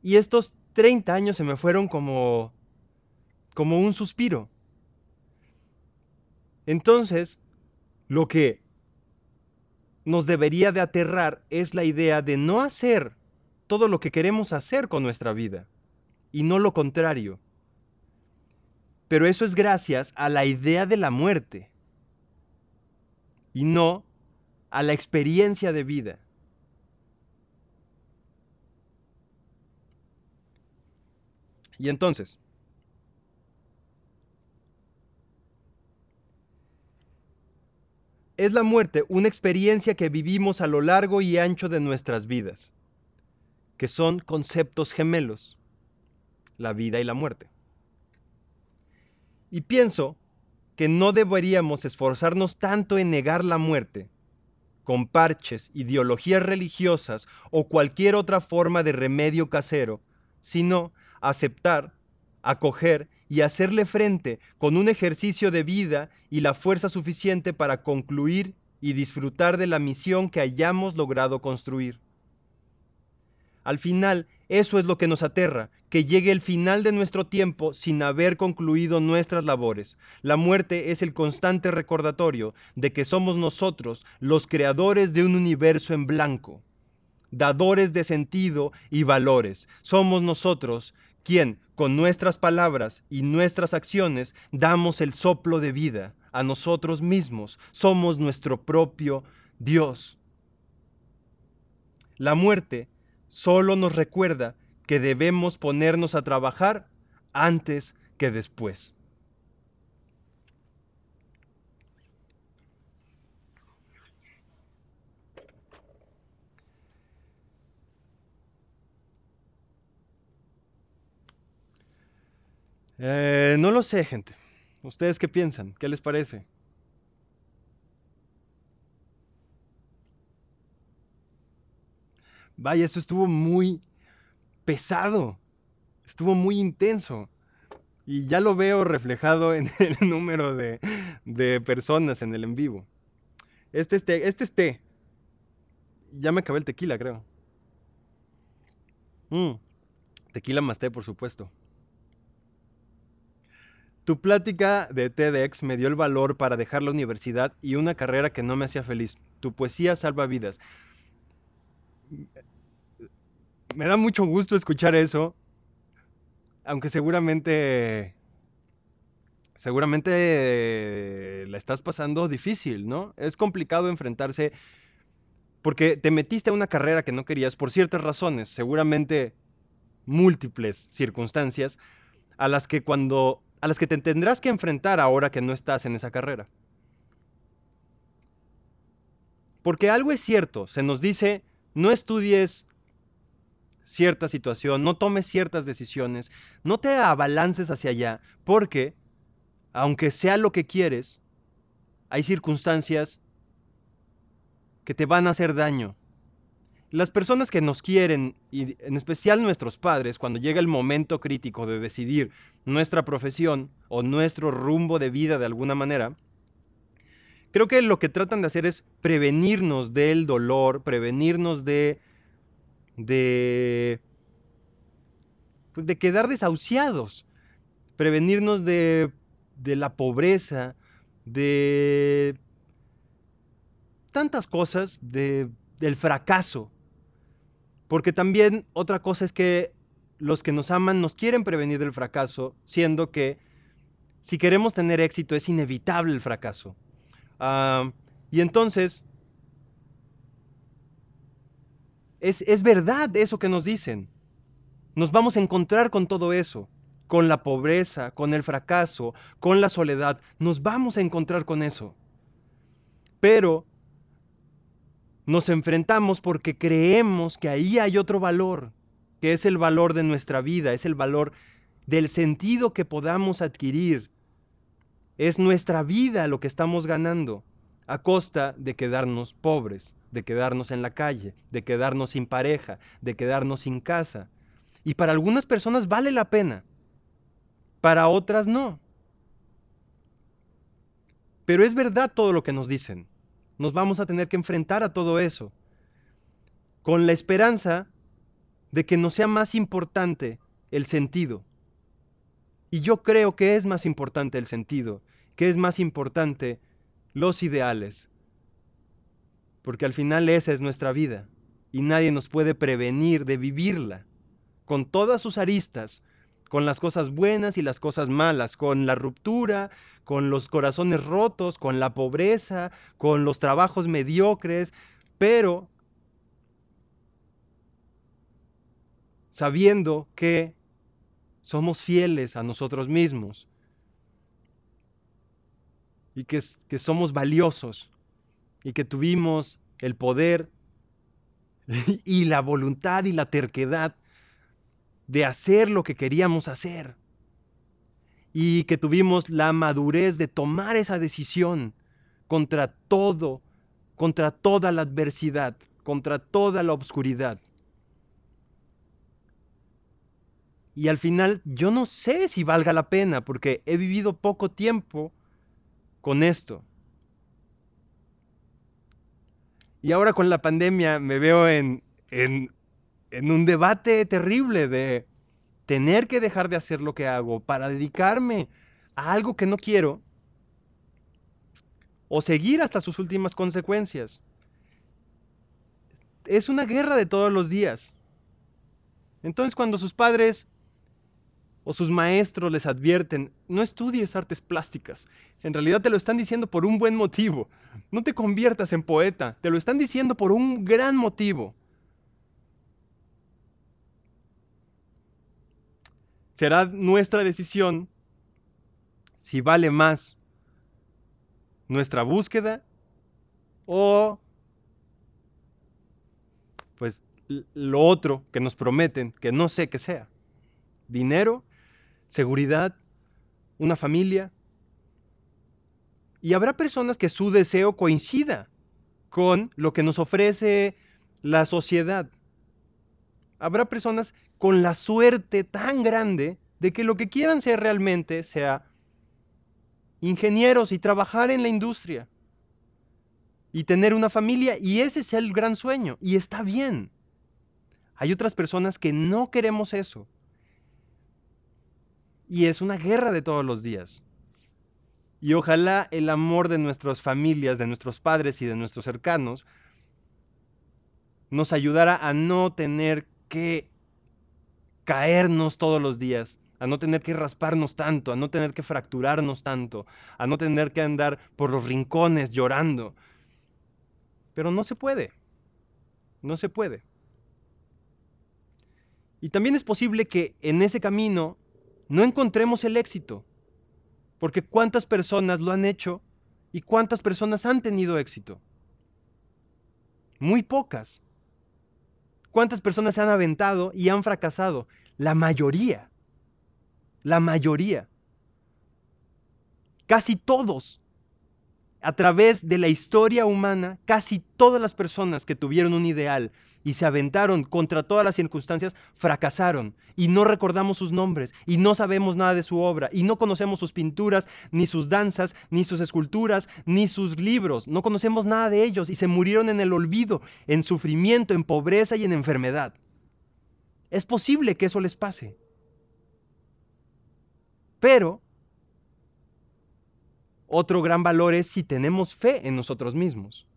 Y estos 30 años se me fueron como como un suspiro. Entonces, lo que nos debería de aterrar es la idea de no hacer todo lo que queremos hacer con nuestra vida y no lo contrario. Pero eso es gracias a la idea de la muerte y no a la experiencia de vida. Y entonces, es la muerte una experiencia que vivimos a lo largo y ancho de nuestras vidas, que son conceptos gemelos, la vida y la muerte. Y pienso que no deberíamos esforzarnos tanto en negar la muerte, con parches, ideologías religiosas o cualquier otra forma de remedio casero, sino aceptar, acoger y hacerle frente con un ejercicio de vida y la fuerza suficiente para concluir y disfrutar de la misión que hayamos logrado construir. Al final, Eso es lo que nos aterra, que llegue el final de nuestro tiempo sin haber concluido nuestras labores. La muerte es el constante recordatorio de que somos nosotros los creadores de un universo en blanco, dadores de sentido y valores. Somos nosotros quien, con nuestras palabras y nuestras acciones, damos el soplo de vida a nosotros mismos. Somos nuestro propio Dios. La muerte solo nos recuerda que debemos ponernos a trabajar antes que después. Eh, no lo sé, gente. ¿Ustedes qué piensan? ¿Qué les parece? Vaya, esto estuvo muy pesado, estuvo muy intenso. Y ya lo veo reflejado en el número de, personas en el en vivo. Este es té, este es té. Ya me acabé el tequila, creo. Mm, tequila más té, por supuesto. Tu plática de TEDx me dio el valor para dejar la universidad y una carrera que no me hacía feliz. Tu poesía salva vidas me da mucho gusto escuchar eso, aunque seguramente, seguramente la estás pasando difícil, ¿no? Es complicado enfrentarse porque te metiste a una carrera que no querías por ciertas razones, seguramente múltiples circunstancias, a las que cuando a las que te tendrás que enfrentar ahora que no estás en esa carrera. Porque algo es cierto, se nos dice, no estudies cierta situación, no tomes ciertas decisiones, no te abalances hacia allá, porque, aunque sea lo que quieres, hay circunstancias que te van a hacer daño. Las personas que nos quieren, y en especial nuestros padres, cuando llega el momento crítico de decidir nuestra profesión o nuestro rumbo de vida de alguna manera, creo que lo que tratan de hacer es prevenirnos del dolor, prevenirnos de de, pues de quedar desahuciados, prevenirnos de, de la pobreza, de tantas cosas, de, del fracaso. Porque también otra cosa es que los que nos aman nos quieren prevenir del fracaso, siendo que si queremos tener éxito es inevitable el fracaso. Ah, y entonces Es, verdad eso que nos dicen. Nos vamos a encontrar con todo eso, con la pobreza, con el fracaso, con la soledad. Nos vamos a encontrar con eso. Pero nos enfrentamos porque creemos que ahí hay otro valor, que es el valor de nuestra vida, es el valor del sentido que podamos adquirir. Es nuestra vida lo que estamos ganando a costa de quedarnos pobres de quedarnos en la calle, de quedarnos sin pareja, de quedarnos sin casa. Y para algunas personas vale la pena, para otras no. Pero es verdad todo lo que nos dicen. Nos vamos a tener que enfrentar a todo eso, con la esperanza de que no sea más importante el sentido. Y yo creo que es más importante el sentido, que es más importante los ideales, porque al final esa es nuestra vida y nadie nos puede prevenir de vivirla, con todas sus aristas, con las cosas buenas y las cosas malas, con la ruptura, con los corazones rotos, con la pobreza, con los trabajos mediocres, pero sabiendo que somos fieles a nosotros mismos y que, que somos valiosos y que tuvimos el poder y la voluntad y la terquedad de hacer lo que queríamos hacer. Y que tuvimos la madurez de tomar esa decisión contra todo, contra toda la adversidad, contra toda la obscuridad. Y al final yo no sé si valga la pena porque he vivido poco tiempo con esto. Y ahora con la pandemia me veo en, en un debate terrible de tener que dejar de hacer lo que hago para dedicarme a algo que no quiero o seguir hasta sus últimas consecuencias. Es una guerra de todos los días. Entonces cuando sus padres o sus maestros les advierten, no estudies artes plásticas, en realidad te lo están diciendo por un buen motivo. No te conviertas en poeta, te lo están diciendo por un gran motivo. Será nuestra decisión si vale más nuestra búsqueda o pues lo otro que nos prometen, que no sé qué sea. Dinero, seguridad, una familia. Y habrá personas que su deseo coincida con lo que nos ofrece la sociedad. Habrá personas con la suerte tan grande de que lo que quieran ser realmente sea ingenieros y trabajar en la industria y tener una familia y ese es el gran sueño y está bien. Hay otras personas que no queremos eso. Y es una guerra de todos los días. Y ojalá el amor de nuestras familias, de nuestros padres y de nuestros cercanos nos ayudara a no tener que caernos todos los días, a no tener que rasparnos tanto, a no tener que fracturarnos tanto, a no tener que andar por los rincones llorando. Pero no se puede, no se puede. Y también es posible que en ese camino no encontremos el éxito, porque cuántas personas lo han hecho y cuántas personas han tenido éxito. Muy pocas. ¿Cuántas personas se han aventado y han fracasado? La mayoría. La mayoría. Casi todos. A través de la historia humana, casi todas las personas que tuvieron un ideal y se aventaron contra todas las circunstancias, fracasaron y no recordamos sus nombres y no sabemos nada de su obra y no conocemos sus pinturas, ni sus danzas, ni sus esculturas, ni sus libros. No conocemos nada de ellos y se murieron en el olvido, en sufrimiento, en pobreza y en enfermedad. Es posible que eso les pase. Pero otro gran valor es si tenemos fe en nosotros mismos.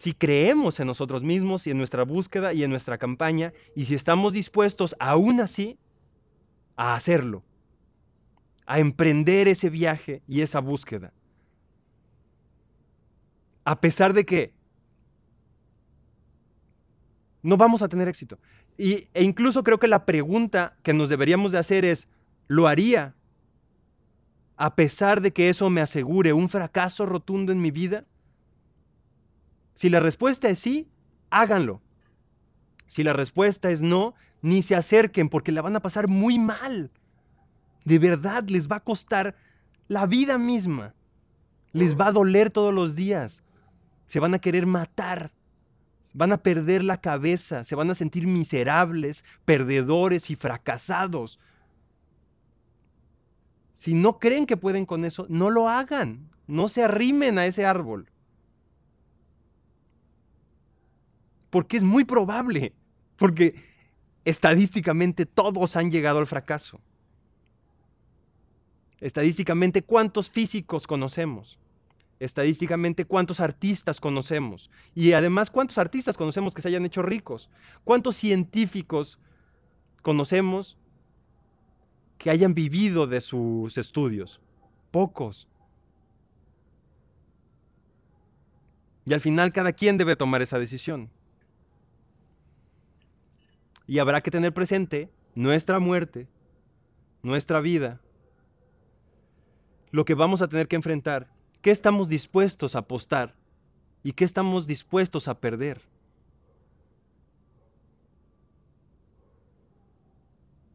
Si creemos en nosotros mismos y en nuestra búsqueda y en nuestra campaña, y si estamos dispuestos aún así a hacerlo, a emprender ese viaje y esa búsqueda. A pesar de que no vamos a tener éxito. Y, e incluso creo que la pregunta que nos deberíamos de hacer es, ¿lo haría a pesar de que eso me asegure un fracaso rotundo en mi vida? Si la respuesta es sí, háganlo. Si la respuesta es no, ni se acerquen porque la van a pasar muy mal. De verdad les va a costar la vida misma. Les va a doler todos los días. Se van a querer matar van a perder la cabeza, se van a sentir miserables, perdedores y fracasados. Si no creen que pueden con eso, no lo hagan, no se arrimen a ese árbol. Porque es muy probable, porque estadísticamente todos han llegado al fracaso. Estadísticamente, ¿cuántos físicos conocemos? estadísticamente cuántos artistas conocemos y además cuántos artistas conocemos que se hayan hecho ricos, cuántos científicos conocemos que hayan vivido de sus estudios, pocos. Y al final cada quien debe tomar esa decisión. Y habrá que tener presente nuestra muerte, nuestra vida, lo que vamos a tener que enfrentar ¿Qué estamos dispuestos a apostar? ¿Y qué estamos dispuestos a perder?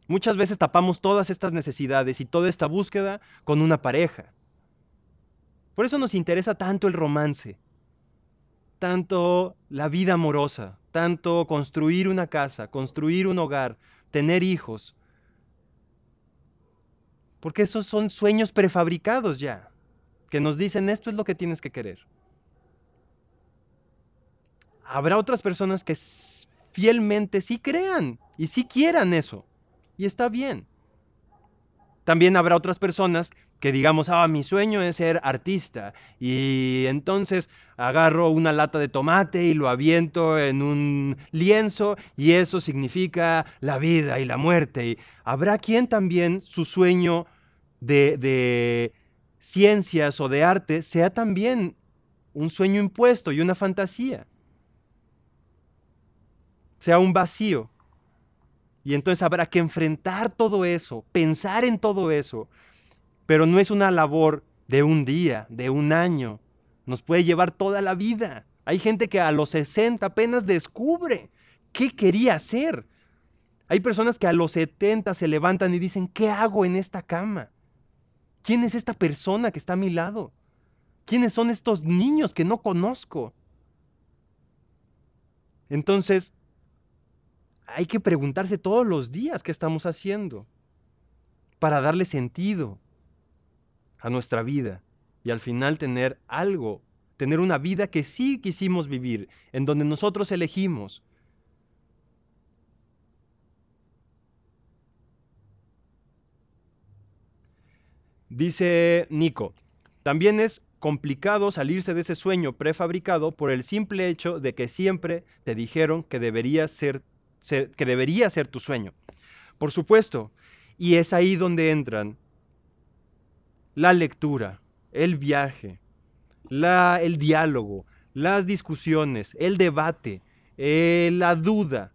Muchas veces tapamos todas estas necesidades y toda esta búsqueda con una pareja. Por eso nos interesa tanto el romance, tanto la vida amorosa, tanto construir una casa, construir un hogar, tener hijos. Porque esos son sueños prefabricados ya que nos dicen esto es lo que tienes que querer. habrá otras personas que fielmente sí crean y sí quieran eso. Y está bien. También habrá otras personas que digamos, ah, mi sueño es ser artista y entonces agarro una lata de tomate y lo aviento en un lienzo y eso significa la vida y la muerte. Y habrá quien también su sueño de, de ciencias o de arte sea también un sueño impuesto y una fantasía, sea un vacío. Y entonces habrá que enfrentar todo eso, pensar en todo eso, pero no es una labor de un día, de un año. Nos puede llevar toda la vida. Hay gente que a los 60 apenas descubre qué quería hacer. Hay personas que a los 70 se levantan y dicen, ¿qué hago en esta cama? ¿Quién es esta persona que está a mi lado? ¿Quiénes son estos niños que no conozco? Entonces, hay que preguntarse todos los días qué estamos haciendo para darle sentido, a nuestra vida y al final tener algo, tener una vida que sí quisimos vivir, en donde nosotros elegimos. Dice Nico, también es complicado salirse de ese sueño prefabricado por el simple hecho de que siempre te dijeron que debería ser, que debería ser tu sueño. Por supuesto, y es ahí donde entran la lectura, el viaje, la, el diálogo, las discusiones, el debate, eh, la duda,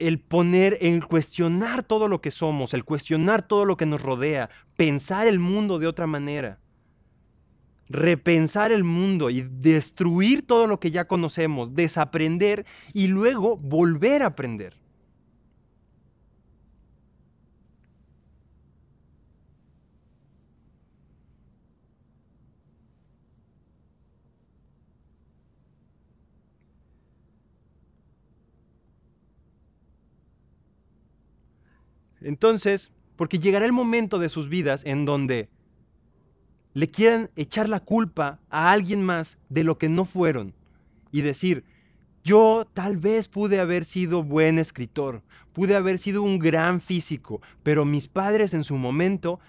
el poner, el cuestionar todo lo que somos, el cuestionar todo lo que nos rodea, pensar el mundo de otra manera, repensar el mundo y destruir todo lo que ya conocemos, desaprender y luego volver a aprender. Entonces, porque llegará el momento de sus vidas en donde le quieran echar la culpa a alguien más de lo que no fueron y decir, yo tal vez pude haber sido buen escritor, pude haber sido un gran físico, pero mis padres en su momento,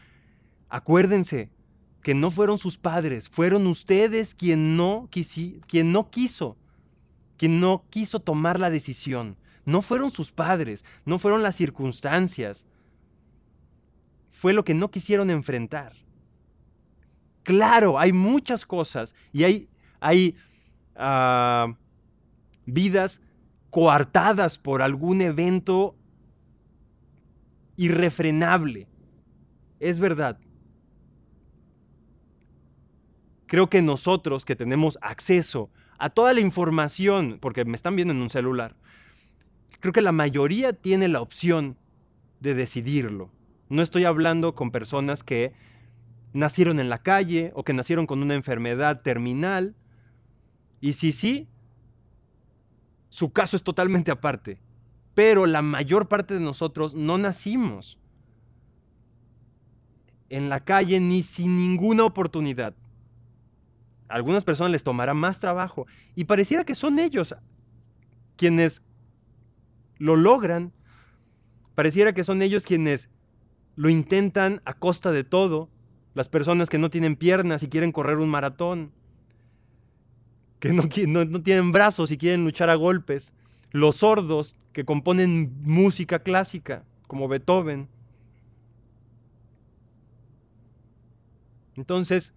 acuérdense que no fueron sus padres, fueron ustedes quien no, quien no quiso, quien no quiso tomar la decisión. No fueron sus padres, no fueron las circunstancias. Fue lo que no quisieron enfrentar. Claro, hay muchas cosas y hay, hay ah, vidas coartadas por algún evento irrefrenable. Es verdad. Creo que nosotros que tenemos acceso a toda la información, porque me están viendo en un celular, creo que la mayoría tiene la opción de decidirlo. No estoy hablando con personas que nacieron en la calle o que nacieron con una enfermedad terminal. Y sí, sí, su caso es totalmente aparte. Pero la mayor parte de nosotros no nacimos en la calle ni sin ninguna oportunidad. A algunas personas les tomará más trabajo y pareciera que son ellos quienes lo logran, pareciera que son ellos quienes lo intentan a costa de todo. Las personas que no tienen piernas y quieren correr un maratón, que no, tienen brazos y quieren luchar a golpes. Los sordos que componen música clásica, como Beethoven. Entonces,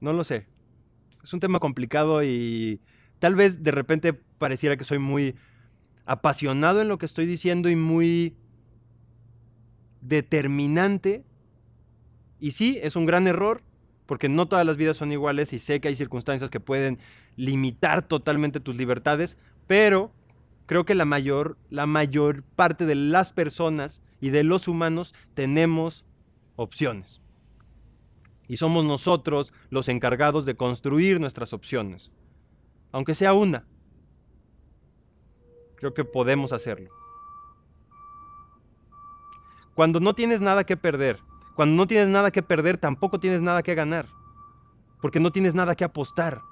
no lo sé es un tema complicado y tal vez de repente pareciera que soy muy apasionado en lo que estoy diciendo y muy determinante. Y sí, es un gran error, porque no todas las vidas son iguales y sé que hay circunstancias que pueden limitar totalmente tus libertades, pero creo que la mayor, la mayor parte de las personas y de los humanos tenemos opciones y somos nosotros los encargados de construir nuestras opciones. Aunque sea una, creo que podemos hacerlo. Cuando no tienes nada que perder, Cuando no tienes nada que perder, tampoco tienes nada que ganar, porque no tienes nada que apostar.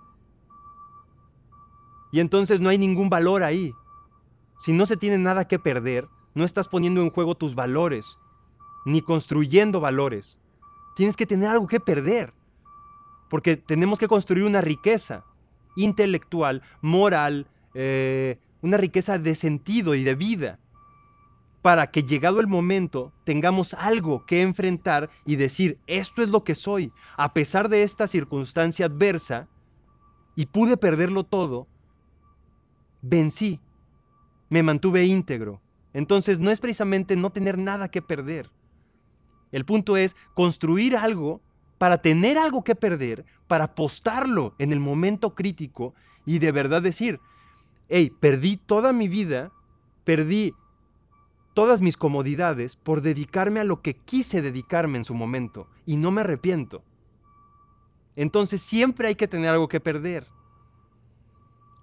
Y entonces no hay ningún valor ahí. Si no se tiene nada que perder, no estás poniendo en juego tus valores, ni construyendo valores. Tienes que tener algo que perder, porque tenemos que construir una riqueza intelectual, moral, eh, una riqueza de sentido y de vida, para que llegado el momento tengamos algo que enfrentar y decir, esto es lo que soy, a pesar de esta circunstancia adversa, y pude perderlo todo, vencí, me mantuve íntegro. Entonces no es precisamente no tener nada que perder. El punto es construir algo para tener algo que perder, para apostarlo en el momento crítico y de verdad decir, hey, perdí toda mi vida, perdí todas mis comodidades por dedicarme a lo que quise dedicarme en su momento y no me arrepiento. Entonces siempre hay que tener algo que perder.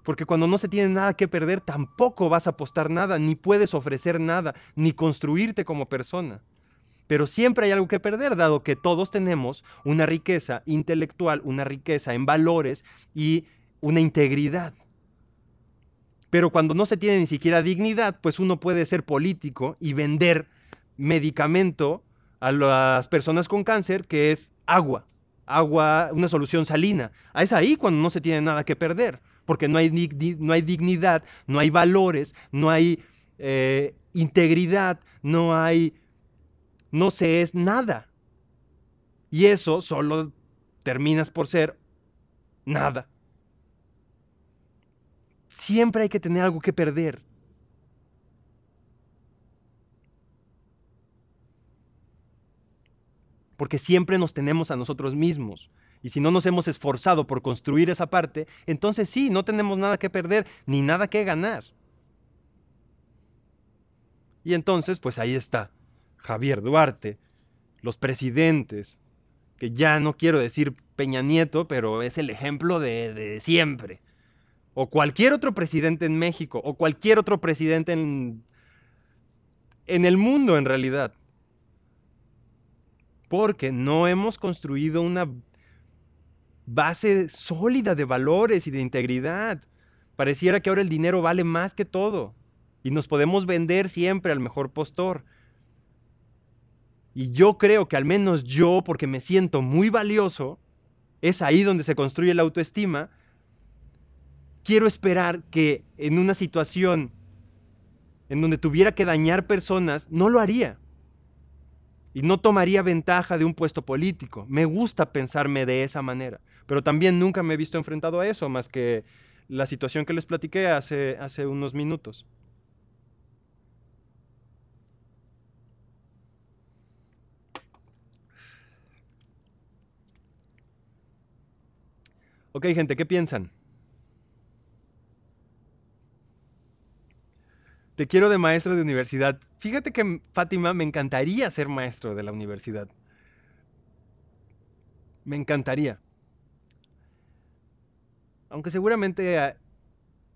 Porque cuando no se tiene nada que perder, tampoco vas a apostar nada, ni puedes ofrecer nada, ni construirte como persona. Pero siempre hay algo que perder, dado que todos tenemos una riqueza intelectual, una riqueza en valores y una integridad. Pero cuando no se tiene ni siquiera dignidad, pues uno puede ser político y vender medicamento a las personas con cáncer, que es agua, agua, una solución salina. Es ahí cuando no se tiene nada que perder porque no hay, no hay dignidad, no hay valores, no hay eh, integridad, no hay, no se es nada. Y eso solo terminas por ser nada. Siempre hay que tener algo que perder. Porque siempre nos tenemos a nosotros mismos. Y si no nos hemos esforzado por construir esa parte, entonces sí, no tenemos nada que perder ni nada que ganar. Y entonces, pues ahí está Javier Duarte, los presidentes, que ya no quiero decir Peña Nieto, pero es el ejemplo de, siempre. O cualquier otro presidente en México, o cualquier otro presidente en, en el mundo en realidad. Porque no hemos construido una base sólida de valores y de integridad. Pareciera que ahora el dinero vale más que todo y nos podemos vender siempre al mejor postor. Y yo creo que al menos yo, porque me siento muy valioso, es ahí donde se construye la autoestima, quiero esperar que en una situación en donde tuviera que dañar personas, no lo haría. Y no tomaría ventaja de un puesto político. Me gusta pensarme de esa manera. Pero también nunca me he visto enfrentado a eso, más que la situación que les platiqué hace, hace unos minutos. Ok, gente, ¿qué piensan? Te quiero de maestro de universidad. Fíjate que, Fátima, me encantaría ser maestro de la universidad. Me encantaría. Aunque seguramente ah,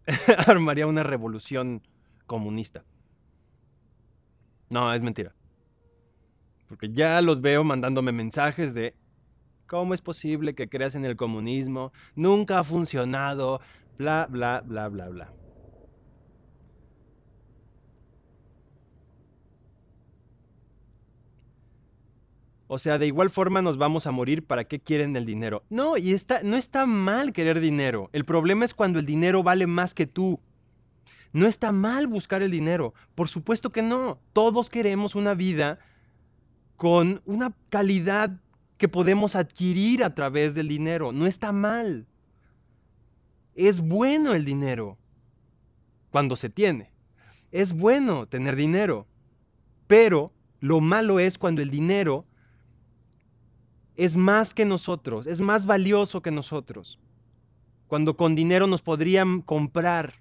armaría una revolución comunista. No, es mentira. Porque ya los veo mandándome mensajes de ¿cómo es posible que creas en el comunismo? Nunca ha funcionado, bla, bla, bla, bla, bla. O sea, de igual forma nos vamos a morir, ¿para qué quieren el dinero? No, y está, no está mal querer dinero. El problema es cuando el dinero vale más que tú. No está mal buscar el dinero. Por supuesto que no. Todos queremos una vida con una calidad que podemos adquirir a través del dinero. No está mal. Es bueno el dinero cuando se tiene. Es bueno tener dinero. Pero lo malo es cuando el dinero es más que nosotros, es más valioso que nosotros. Cuando con dinero nos podrían comprar.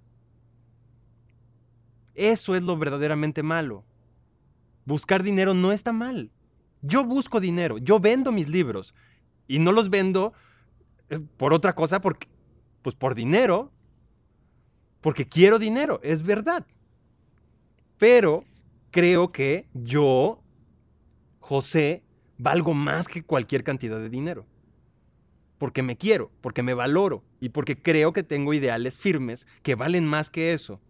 Eso es lo verdaderamente malo. Buscar dinero no está mal. Yo busco dinero, yo vendo mis libros y no los vendo eh, por otra cosa, porque, pues por dinero, porque quiero dinero, es verdad. Pero creo que yo, José, valgo más que cualquier cantidad de dinero. Porque me quiero, porque me valoro y porque creo que tengo ideales firmes que valen más que eso.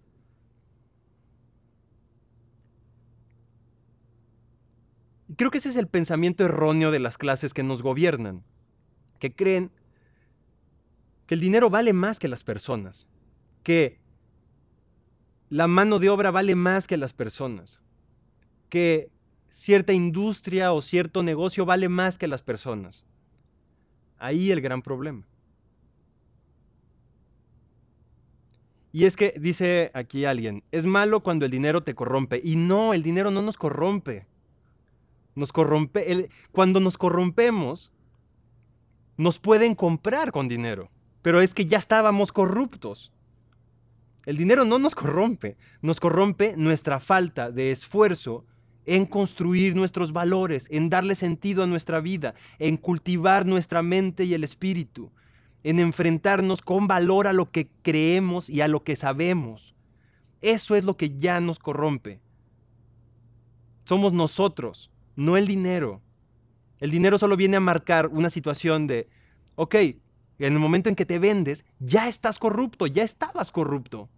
Creo que ese es el pensamiento erróneo de las clases que nos gobiernan, que creen que el dinero vale más que las personas, que la mano de obra vale más que las personas, que cierta industria o cierto negocio vale más que las personas. Ahí el gran problema. Y es que dice aquí alguien, es malo cuando el dinero te corrompe. Y no, el dinero no nos corrompe. Nos corrompe, cuando nos corrompemos, nos pueden comprar con dinero. Pero es que ya estábamos corruptos. El dinero no nos corrompe, nos corrompe nuestra falta de esfuerzo en construir nuestros valores, en darle sentido a nuestra vida, en cultivar nuestra mente y el espíritu, en enfrentarnos con valor a lo que creemos y a lo que sabemos. Eso es lo que ya nos corrompe. Somos nosotros, no el dinero. El dinero solo viene a marcar una situación de, ok, en el momento en que te vendes, ya estás corrupto, ya estabas corrupto.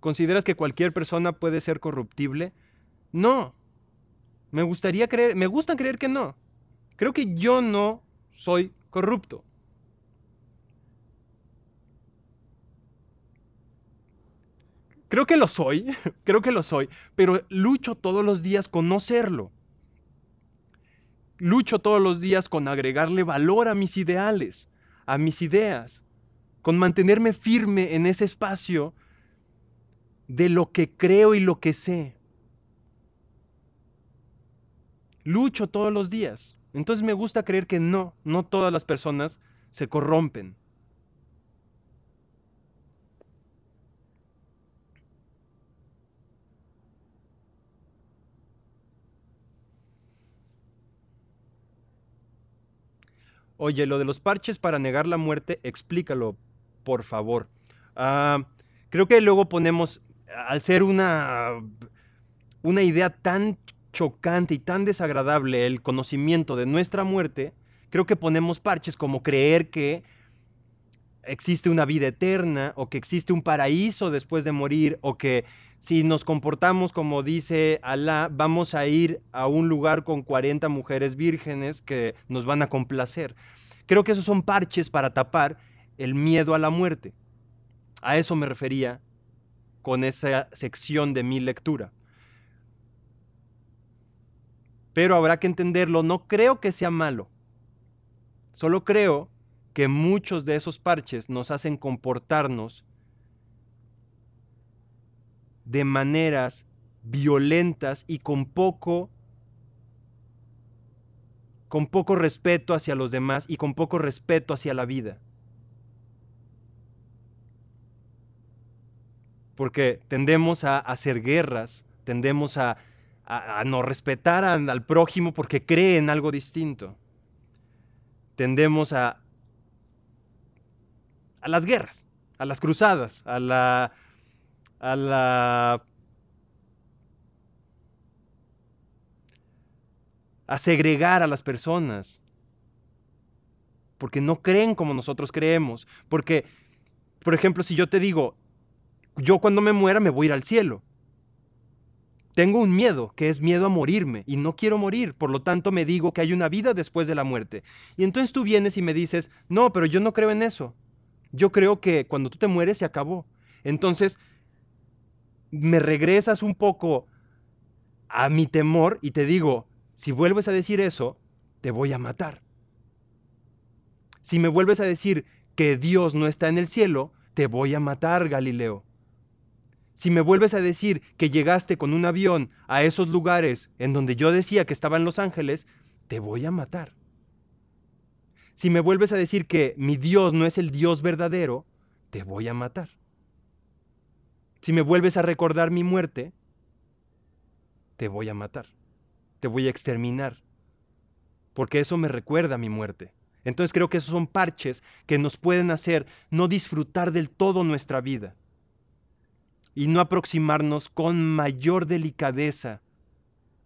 ¿Consideras que cualquier persona puede ser corruptible? No. Me gustaría creer, me gusta creer que no. Creo que yo no soy corrupto. Creo que lo soy, creo que lo soy, pero lucho todos los días con no serlo. Lucho todos los días con agregarle valor a mis ideales, a mis ideas, con mantenerme firme en ese espacio de lo que creo y lo que sé. Lucho todos los días. Entonces me gusta creer que no, no todas las personas se corrompen. Oye, lo de los parches para negar la muerte, explícalo, por favor. Ah, creo que luego ponemos al ser una, una idea tan chocante y tan desagradable el conocimiento de nuestra muerte, creo que ponemos parches como creer que existe una vida eterna o que existe un paraíso después de morir o que si nos comportamos como dice Alá, vamos a ir a un lugar con 40 mujeres vírgenes que nos van a complacer. Creo que esos son parches para tapar el miedo a la muerte. A eso me refería con esa sección de mi lectura. Pero habrá que entenderlo, no creo que sea malo. Solo creo que muchos de esos parches nos hacen comportarnos de maneras violentas y con poco con poco respeto hacia los demás y con poco respeto hacia la vida. porque tendemos a hacer guerras, tendemos a, no respetar al prójimo porque cree en algo distinto. Tendemos a, a las guerras, a las cruzadas, a la, a la a segregar a las personas, porque no creen como nosotros creemos, porque, por ejemplo, si yo te digo, yo cuando me muera me voy a ir al cielo. Tengo un miedo, que es miedo a morirme, y no quiero morir, por lo tanto me digo que hay una vida después de la muerte. Y entonces tú vienes y me dices, no, pero yo no creo en eso. Yo creo que cuando tú te mueres se acabó. Entonces, me regresas un poco a mi temor y te digo, si vuelves a decir eso, te voy a matar. Si me vuelves a decir que Dios no está en el cielo, te voy a matar, Galileo. Si me vuelves a decir que llegaste con un avión a esos lugares en donde yo decía que estaban los ángeles, te voy a matar. Si me vuelves a decir que mi Dios no es el Dios verdadero, te voy a matar. Si me vuelves a recordar mi muerte, te voy a matar. Te voy a exterminar. Porque eso me recuerda a mi muerte. Entonces creo que esos son parches que nos pueden hacer no disfrutar del todo nuestra vida y no aproximarnos con mayor delicadeza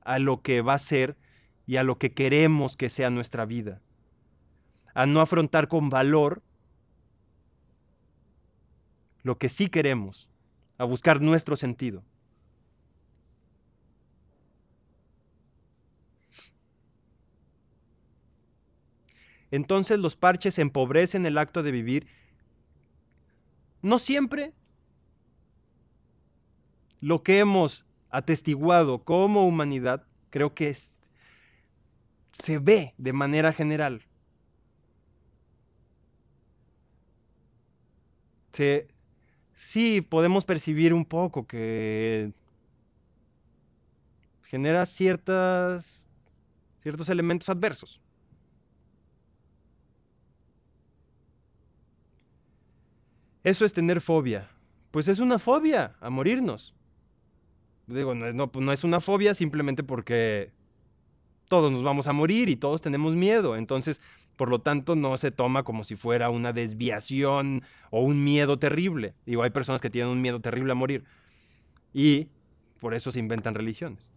a lo que va a ser y a lo que queremos que sea nuestra vida. A no afrontar con valor lo que sí queremos, a buscar nuestro sentido. Entonces los parches empobrecen el acto de vivir. No siempre lo que hemos atestiguado como humanidad, creo que se ve de manera general. Sí, podemos percibir un poco que genera ciertas, ciertos elementos adversos. Eso es tener fobia. Pues es una fobia a morirnos. Digo, no no, no es una fobia simplemente porque todos nos vamos a morir y todos tenemos miedo. Entonces, por lo tanto, no se toma como si fuera una desviación o un miedo terrible. Digo, hay personas que tienen un miedo terrible a morir. Y por eso se inventan religiones.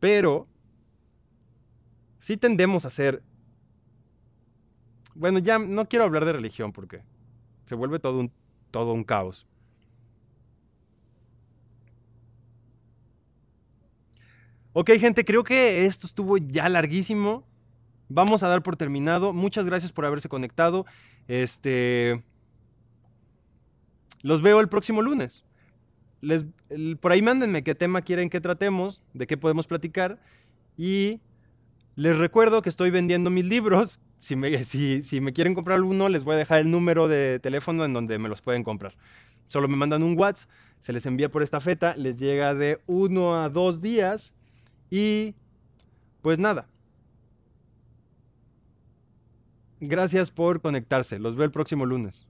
Pero sí tendemos a ser... Bueno, ya no quiero hablar de religión porque se vuelve todo un, todo un caos. Ok, gente, creo que esto estuvo ya larguísimo. Vamos a dar por terminado. Muchas gracias por haberse conectado. Este. Los veo el próximo lunes. Les, por ahí mándenme qué tema quieren que tratemos, de qué podemos platicar. Y les recuerdo que estoy vendiendo mis libros. Si me, si, si me quieren comprar uno, les voy a dejar el número de teléfono en donde me los pueden comprar. Solo me mandan un WhatsApp, se les envía por esta feta, les llega de uno a dos días y pues nada. Gracias por conectarse. Los veo el próximo lunes.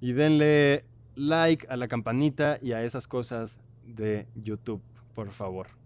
Y denle like a la campanita y a esas cosas de YouTube, por favor.